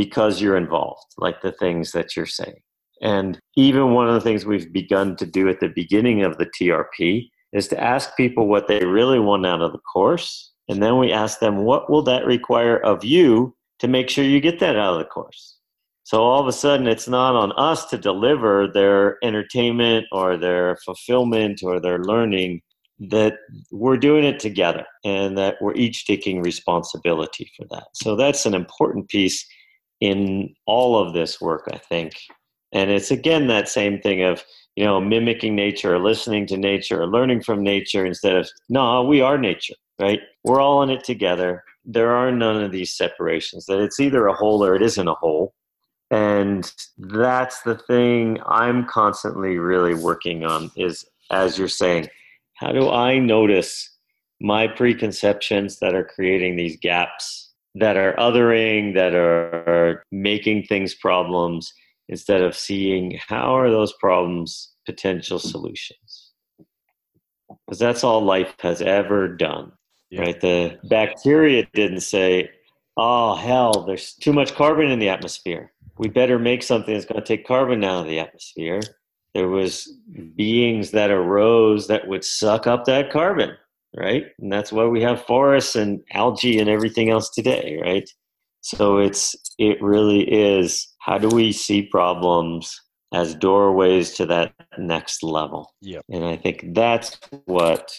because you're involved, like the things that you're saying. And even one of the things we've begun to do at the beginning of the TRP is to ask people what they really want out of the course. And then we ask them, what will that require of you to make sure you get that out of the course? So all of a sudden, it's not on us to deliver their entertainment or their fulfillment or their learning, that we're doing it together and that we're each taking responsibility for that. So that's an important piece in all of this work, I think. And it's again that same thing of, you know, mimicking nature or listening to nature or learning from nature instead of, no, we are nature, right? We're all in it together there are none of these separations, that it's either a whole or it isn't a whole. And that's the thing I'm constantly really working on is, as you're saying, how do I notice my preconceptions that are creating these gaps, that are othering, that are making things problems, instead of seeing how are those problems potential solutions? Because that's all life has ever done. Yeah. Right? The bacteria didn't say, oh, hell, there's too much carbon in the atmosphere. We better make something that's going to take carbon out of the atmosphere. There was beings that arose that would suck up that carbon, right? And that's why we have forests and algae and everything else today, right? So it's it really is how do we see problems as doorways to that next level? Yeah. And I think that's what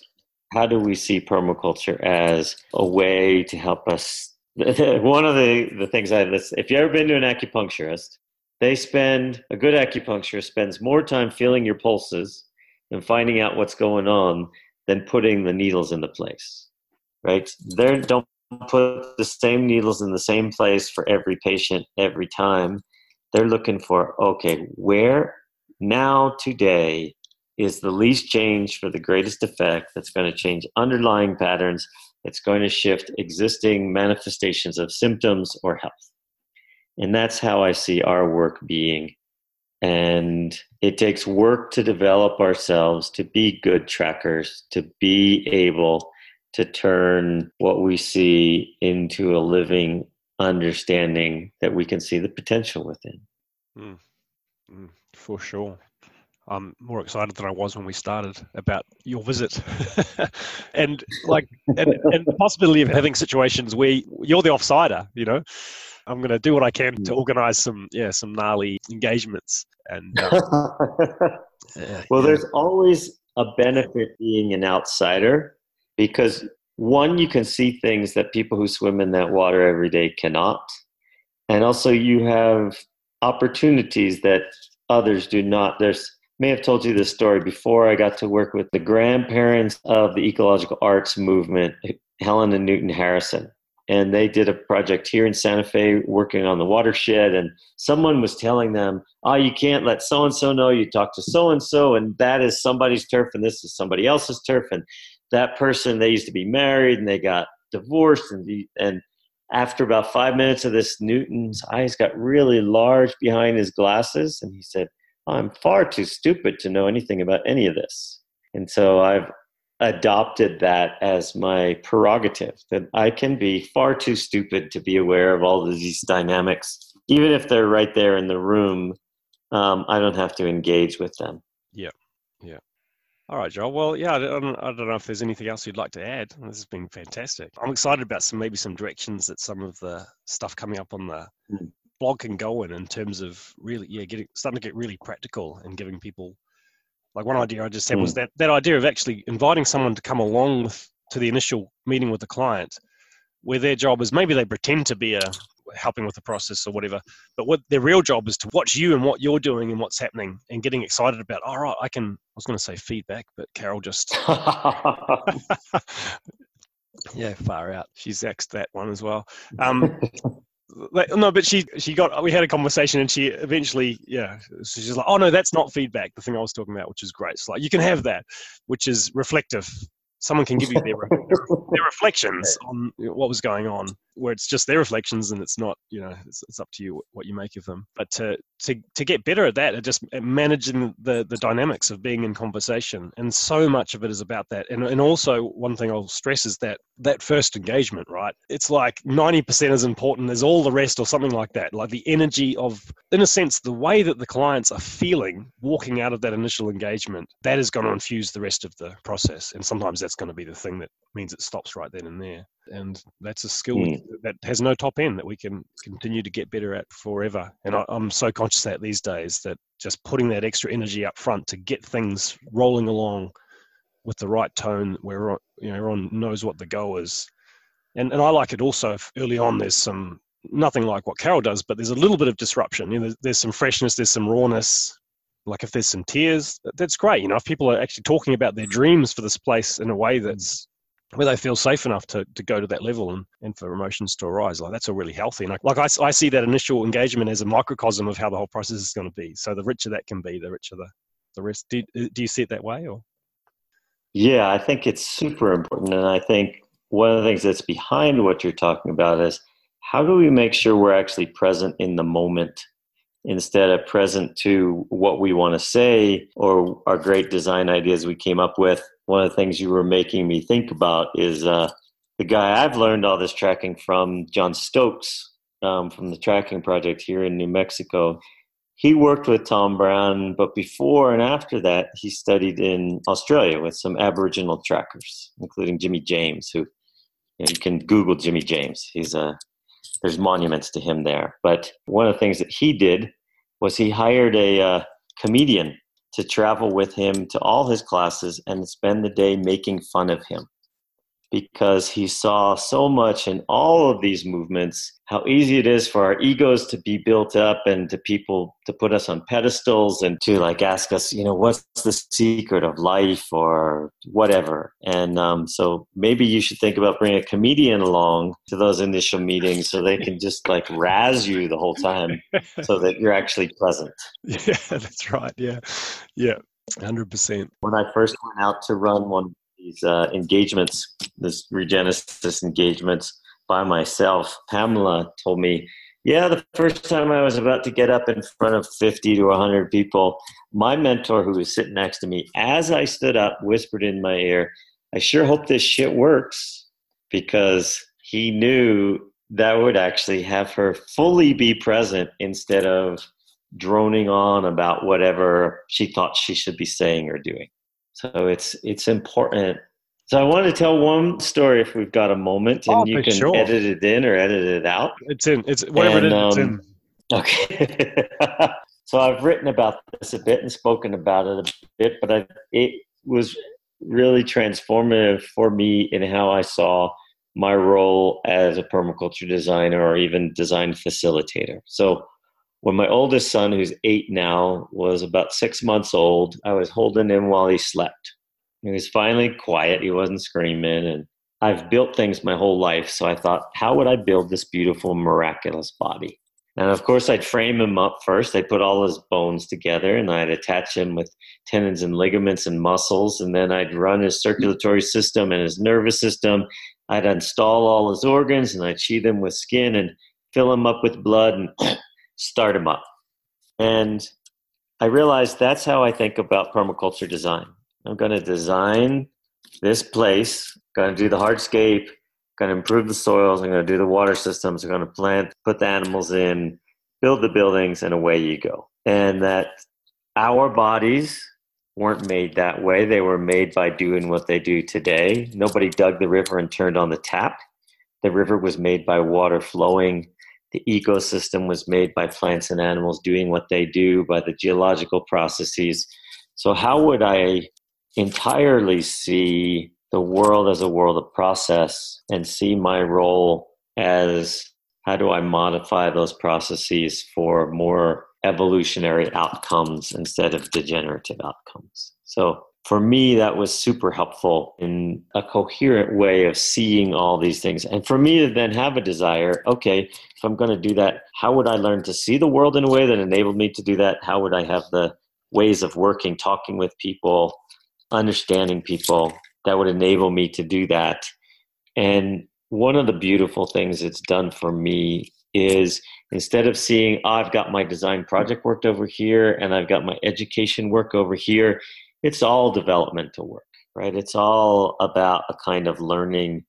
how do we see permaculture as a way to help us one of the, the things I listen, if you've ever been to an acupuncturist, they spend a good acupuncturist spends more time feeling your pulses and finding out what's going on than putting the needles into place. Right? They don't put the same needles in the same place for every patient every time. They're looking for okay, where now today is the least change for the greatest effect that's going to change underlying patterns, that's going to shift existing manifestations of symptoms or health. And that's how I see our work being. And it takes work to develop ourselves to be good trackers, to be able to turn what we see into a living understanding that we can see the potential within. Mm. Mm, for sure. I'm more excited than I was when we started about your visit, and like, and, and, the possibility of having situations where you're the offsider. You know, I'm going to do what I can to mm. organise some, yeah, some gnarly engagements. And uh, yeah, well, yeah. there's always a benefit being an outsider because one, you can see things that people who swim in that water every day cannot, and also you have opportunities that others do not. There's may have told you this story before. I got to work with the grandparents of the ecological arts movement, Helen and Newton Harrison. And they did a project here in Santa Fe working on the watershed. And someone was telling them, oh, you can't let so and so know you talk to so and so, and that is somebody's turf, and this is somebody else's turf. And that person, they used to be married and they got divorced. And, and after about five minutes of this, Newton's eyes got really large behind his glasses. And he said, I'm far too stupid to know anything about any of this. And so I've adopted that as my prerogative that I can be far too stupid to be aware of all of these dynamics. Even if they're right there in the room, um, I don't have to engage with them. Yeah. Yeah. All right, Joel. Well, yeah, I don't, I don't know if there's anything else you'd like to add. This has been fantastic. I'm excited about some maybe some directions that some of the stuff coming up on the mm blog can go in in terms of really yeah getting starting to get really practical and giving people like one idea I just had mm. was that that idea of actually inviting someone to come along with, to the initial meeting with the client where their job is maybe they pretend to be a helping with the process or whatever but what their real job is to watch you and what you're doing and what's happening and getting excited about all right i can i was going to say feedback but carol just yeah far out. She's axed that one as well. Um, like, no, but she she got we had a conversation and she eventually yeah so she's like oh no that's not feedback the thing I was talking about which is great. So like you can have that which is reflective. Someone can give you their, their reflections on what was going on where it's just their reflections and it's not you know it's, it's up to you what you make of them. But to to, to get better at that at just managing the the dynamics of being in conversation and so much of it is about that. And, and also one thing i'll stress is that that first engagement right? It's like 90% as important as all the rest or something like that. Like the energy of in a sense the way that the clients are feeling walking out of that initial engagement that is going to infuse the rest of the process. And sometimes that's going to be the thing that means it stops right then and there. And that's a skill mm. That has no top end that we can continue to get better at forever. And I, am so conscious that these days that just putting that extra energy up front to get things rolling along with the right tone where you know everyone knows what the goal is. And and I like it also if early on there's some nothing like what Carol does but there's a little bit of disruption. You know there's, there's some freshness there's some rawness. Like if there's some tears that's great. You know if people are actually talking about their dreams for this place in a way that's where they feel safe enough to, to go to that level and, and for emotions to arise. Like that's a really healthy. And like I, I see that initial engagement as a microcosm of how the whole process is going to be. So the richer that can be, the richer the, the rest. Do, uh, do you see it that way or? Yeah, I think it's super important. And I think one of the things that's behind what you're talking about is how do we make sure we're actually present in the moment instead of present to what we want to say or our great design ideas we came up with. One of the things you were making me think about is uh, the guy I've learned all this tracking from, John Stokes, um, from the tracking project here in New Mexico. He worked with Tom Brown, but before and after that, he studied in Australia with some Aboriginal trackers, including Jimmy James, who you, know, you can Google Jimmy James. He's a there's monuments to him there. But one of the things that he did was he hired a uh, comedian to travel with him to all his classes and spend the day making fun of him because he saw so much in all of these movements how easy it is for our egos to be built up and to people to put us on pedestals and to like ask us you know what's the secret of life or whatever? And um, so maybe you should think about bringing a comedian along to those initial meetings so they can just like razz you the whole time so that you're actually pleasant. Yeah that's right yeah. Yeah 100% when i first went out to run one these uh, engagements, this Regenesis engagements by myself, Pamela told me, yeah, the first time I was about to get up in front of 50 to 100 people, my mentor who was sitting next to me, as I stood up, whispered in my ear, I sure hope this shit works because he knew that would actually have her fully be present instead of droning on about whatever she thought she should be saying or doing. So it's it's important. So I want to tell one story if we've got a moment, and oh, you can sure. edit it in or edit it out. It's in. It's whatever And, it is. It's um, in. Okay. so I've written about this a bit and spoken about it a bit, but I, it was really transformative for me in how I saw my role as a permaculture designer or even design facilitator. So when my oldest son, who's eight now, was about six months old, I was holding him while he slept. He was finally quiet. He wasn't screaming. And I've built things my whole life. So I thought, how would I build this beautiful, miraculous body? And of course, I'd frame him up first. I'd put all his bones together and I'd attach him with tendons and ligaments and muscles. And then I'd run his circulatory system and his nervous system. I'd install all his organs and I'd sheathe him with skin and fill him up with blood and start them up. And I realized that's how I think about permaculture design. I'm going to design this place, going to do the hardscape, going to improve the soils, I'm going to do the water systems, I'm going to plant, put the animals in, build the buildings, and away you go. And that our bodies weren't made that way. They were made by doing what they do today. Nobody dug the river and turned on the tap. The river was made by water flowing. The ecosystem was made by plants and animals doing what they do, by the geological processes. So, how would I entirely see the world as a world of process and see my role as how do I modify those processes for more evolutionary outcomes instead of degenerative outcomes? So for me, that was super helpful in a coherent way of seeing all these things. And for me to then have a desire, okay, if I'm going to do that, how would I learn to see the world in a way that enabled me to do that? How would I have the ways of working, talking with people, understanding people that would enable me to do that? And one of the beautiful things it's done for me is instead of seeing oh, i've got my design project worked over here and i've got my education work over here it's all developmental work right it's all about a kind of learning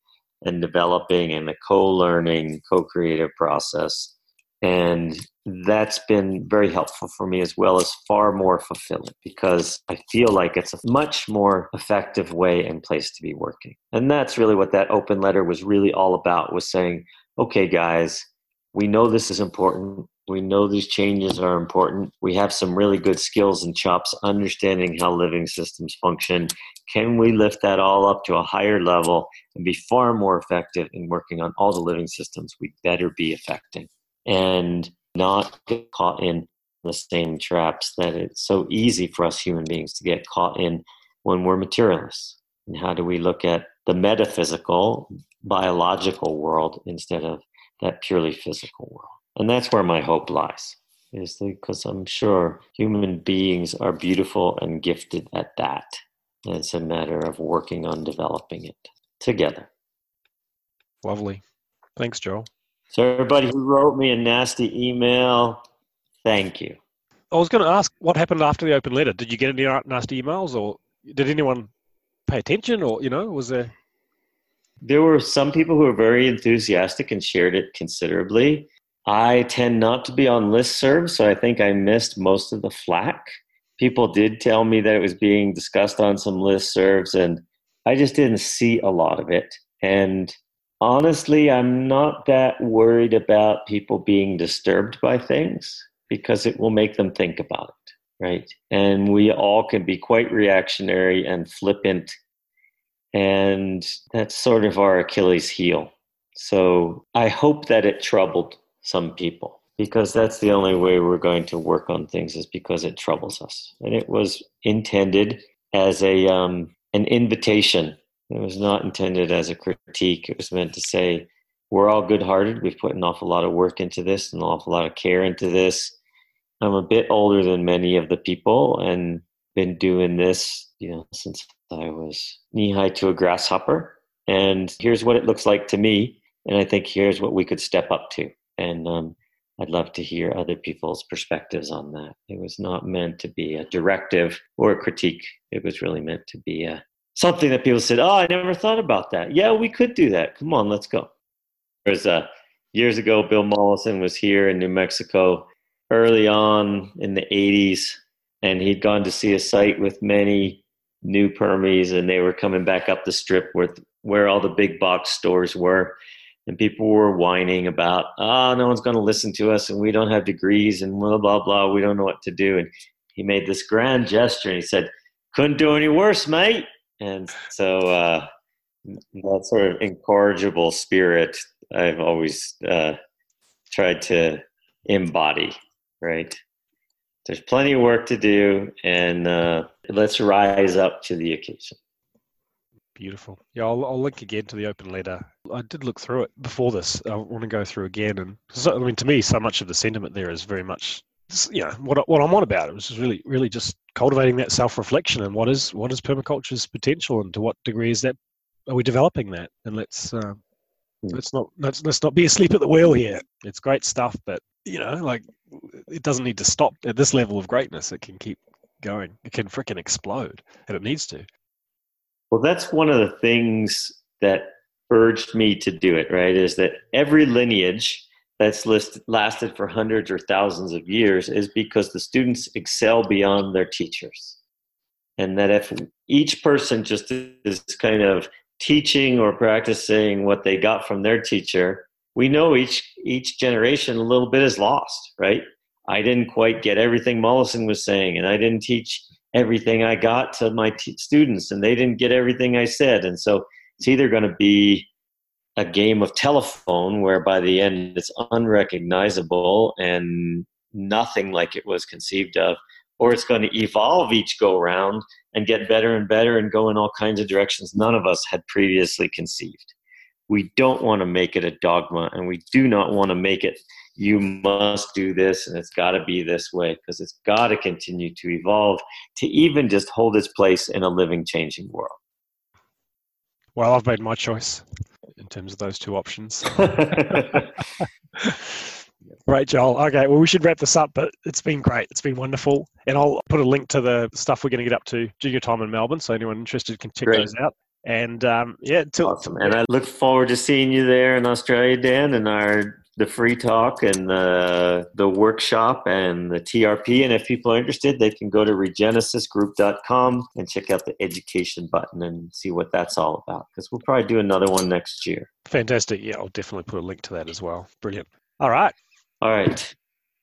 and developing and the co-learning co-creative process and that's been very helpful for me as well as far more fulfilling because I feel like it's a much more effective way and place to be working. And that's really what that open letter was really all about was saying, okay guys, we know this is important. We know these changes are important. We have some really good skills and chops understanding how living systems function. Can we lift that all up to a higher level and be far more effective in working on all the living systems we better be affecting? And not get caught in the same traps that it's so easy for us human beings to get caught in when we're materialists. And how do we look at the metaphysical, biological world instead of that purely physical world. And that's where my hope lies, is because I'm sure human beings are beautiful and gifted at that. And it's a matter of working on developing it together. Lovely. Thanks, Joel. So, everybody who wrote me a nasty email, thank you. I was going to ask what happened after the open letter. Did you get any nasty emails, or did anyone pay attention, or you know, was there? There were some people who were very enthusiastic and shared it considerably. I tend not to be on listserv, so I think I missed most of the flack. People did tell me that it was being discussed on some listservs, and I just didn't see a lot of it. And honestly, I'm not that worried about people being disturbed by things because it will make them think about it, right? And we all can be quite reactionary and flippant, and that's sort of our Achilles heel. So I hope that it troubled some people because that's the only way we're going to work on things is because it troubles us. And it was intended as a um, an invitation it was not intended as a critique. It was meant to say, we're all good hearted. We've put an awful lot of work into this, and an awful lot of care into this. I'm a bit older than many of the people and been doing this, you know, since I was knee high to a grasshopper. And here's what it looks like to me. And I think here's what we could step up to. And um, I'd love to hear other people's perspectives on that. It was not meant to be a directive or a critique. It was really meant to be a something that people said, "Oh, I never thought about that." Yeah, we could do that. Come on, let's go. There's a uh, years ago, Bill Mollison was here in New Mexico early on in the '80s, and he'd gone to see a site with many new permies, and they were coming back up the strip where where all the big box stores were. And people were whining about, ah, oh, no one's going to listen to us, and we don't have degrees, and blah blah blah. We don't know what to do. And he made this grand gesture, and he said, "Couldn't do any worse, mate." and so uh, that sort of incorrigible spirit I've always uh, tried to embody. Right? There's plenty of work to do, and uh, let's rise up to the occasion. Beautiful. Yeah, I'll, I'll, link again to the open letter. I did look through it before this. I want to go through again, and so, I mean, to me, so much of the sentiment there is very much, you know, what what I'm on about. It was really, really just cultivating that self-reflection and what is what is permaculture's potential and to what degree is that are we developing that and let's uh, let's not let's, let's not be asleep at the wheel here it's great stuff but you know like it doesn't need to stop at this level of greatness it can keep going it can freaking explode and it needs to well that's one of the things that urged me to do it right is that every lineage that's list, lasted for hundreds or thousands of years is because the students excel beyond their teachers. And that if each person just is kind of teaching or practicing what they got from their teacher, we know each each generation a little bit is lost, right? I didn't quite get everything Mollison was saying, and I didn't teach everything I got to my t- students, and they didn't get everything I said. And so it's either going to be a game of telephone where by the end it's unrecognizable and nothing like it was conceived of, or it's going to evolve each go round and get better and better and go in all kinds of directions none of us had previously conceived. We don't want to make it a dogma and we do not want to make it you must do this and it's got to be this way because it's got to continue to evolve to even just hold its place in a living, changing world. Well, I've made my choice in terms of those two options. Right, Joel. Okay, well, we should wrap this up, but it's been great. It's been wonderful. And I'll put a link to the stuff we're going to get up to during your time in Melbourne. So anyone interested can check great. those out. And um, yeah, till, awesome. and I look forward to seeing you there in Australia, Dan, and our the free talk and the the workshop and the TRP. And if people are interested, they can go to regenesisgroup.com and check out the education button and see what that's all about. Because we'll probably do another one next year. Fantastic. Yeah, I'll definitely put a link to that as well. Brilliant. All right. All right.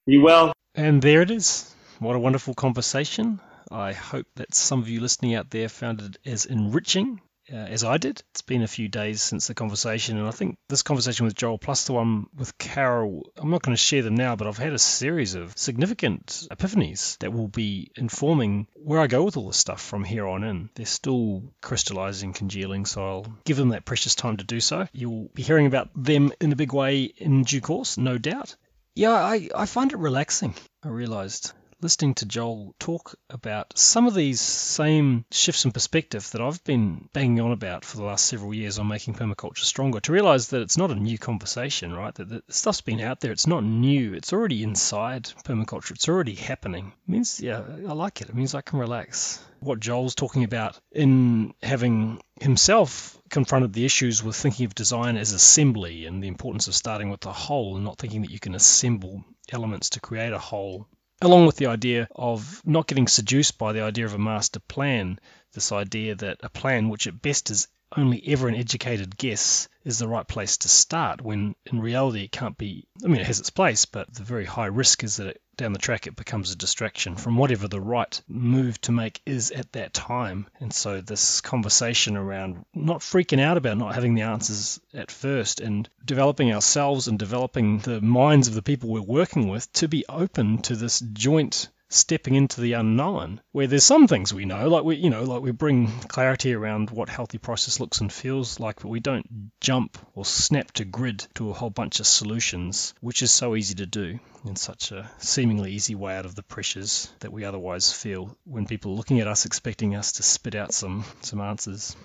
Be well. And there it is. What a wonderful conversation. I hope that some of you listening out there found it as enriching uh, as I did. It's been a few days since the conversation, and I think this conversation with Joel plus the one with Carol, I'm not going to share them now, but I've had a series of significant epiphanies that will be informing where I go with all this stuff from here on in. They're still crystallizing, congealing, so I'll give them that precious time to do so. You'll be hearing about them in a big way in due course, no doubt. Yeah, I, I find it relaxing. I realized listening to Joel talk about some of these same shifts in perspective that I've been banging on about for the last several years on making permaculture stronger, to realize that it's not a new conversation, right? That the stuff's been out there, it's not new, it's already inside permaculture, it's already happening. It means, yeah, I like it. It means I can relax. What Joel's talking about in having himself confronted the issues with thinking of design as assembly and the importance of starting with the whole and not thinking that you can assemble elements to create a whole along with the idea of not getting seduced by the idea of a master plan, this idea that a plan, which at best is only ever an educated guess is the right place to start when in reality it can't be I mean it has its place but the very high risk is that it, down the track it becomes a distraction from whatever the right move to make is at that time. And so this conversation around not freaking out about not having the answers at first and developing ourselves and developing the minds of the people we're working with to be open to this joint stepping into the unknown where there's some things we know like we you know like we bring clarity around what healthy process looks and feels like but we don't jump or snap to grid to a whole bunch of solutions which is so easy to do in such a seemingly easy way out of the pressures that we otherwise feel when people are looking at us expecting us to spit out some some answers.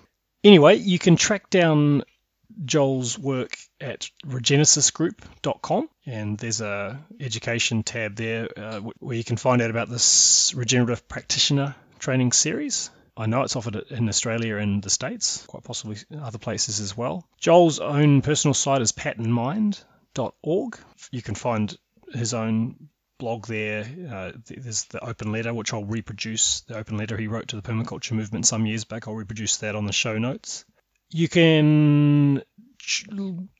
Anyway you can track down Joel's work at regenesisgroup.com, and there's a education tab there uh, where you can find out about this regenerative practitioner training series. I know it's offered in Australia and the States, quite possibly other places as well. Joel's own personal site is patternmind.org. You can find his own blog there. Uh, there's the open letter, which I'll reproduce. The open letter he wrote to the permaculture movement some years back. I'll reproduce that on the show notes. You can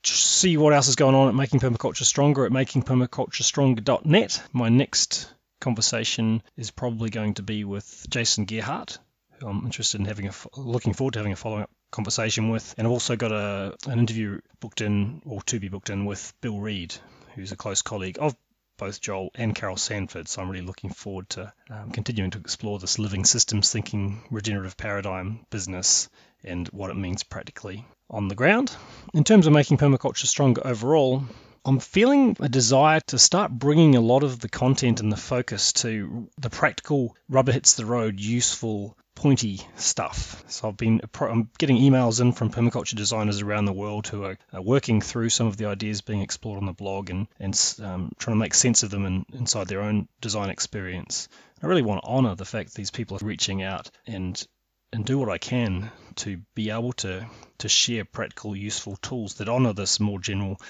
see what else is going on at Making Permaculture Stronger at makingpermaculturestronger.net. My next conversation is probably going to be with Jason Gerhardt, who I'm interested in having a looking forward to having a follow up conversation with. And I've also got a an interview booked in or to be booked in with Bill Reed, who's a close colleague of both Joel and Carol Sanford. So I'm really looking forward to um, continuing to explore this living systems thinking regenerative paradigm business and what it means practically on the ground. In terms of making permaculture stronger overall, I'm feeling a desire to start bringing a lot of the content and the focus to the practical, rubber hits the road, useful, pointy stuff. So I've been I'm getting emails in from permaculture designers around the world who are, working through some of the ideas being explored on the blog and and um, trying to make sense of them in, inside their own design experience. I really want to honour the fact that these people are reaching out and and do what I can to be able to to share practical, useful tools that honour this more general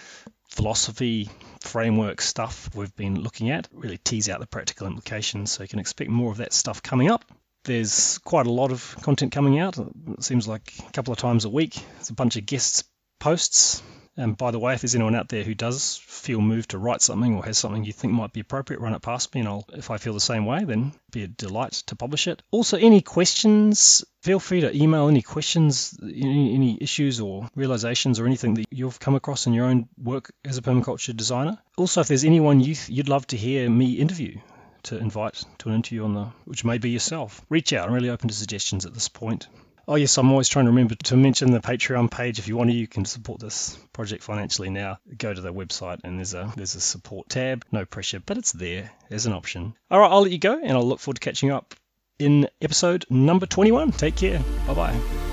philosophy framework stuff we've been looking at. Really tease out the practical implications, so you can expect more of that stuff coming up. There's quite a lot of content coming out. It seems like a couple of times a week. There's a bunch of guest posts and by the way, if there's anyone out there who does feel moved to write something or has something you think might be appropriate, run it past me, and I'll, if I feel the same way, then be a delight to publish it. Also, any questions, feel free to email any questions, any, any issues or realizations or anything that you've come across in your own work as a permaculture designer. Also, if there's anyone you you'd love to hear me interview, to invite to an interview on the which may be yourself. Reach out. I'm really open to suggestions at this point. Oh, yes, I'm always trying to remember to mention the Patreon page. If you want to, you can support this project financially now. Go to the website and there's a there's a support tab. No pressure, but it's there as an option. All right, I'll let you go and I'll look forward to catching up in episode number 21. Take care. Bye bye.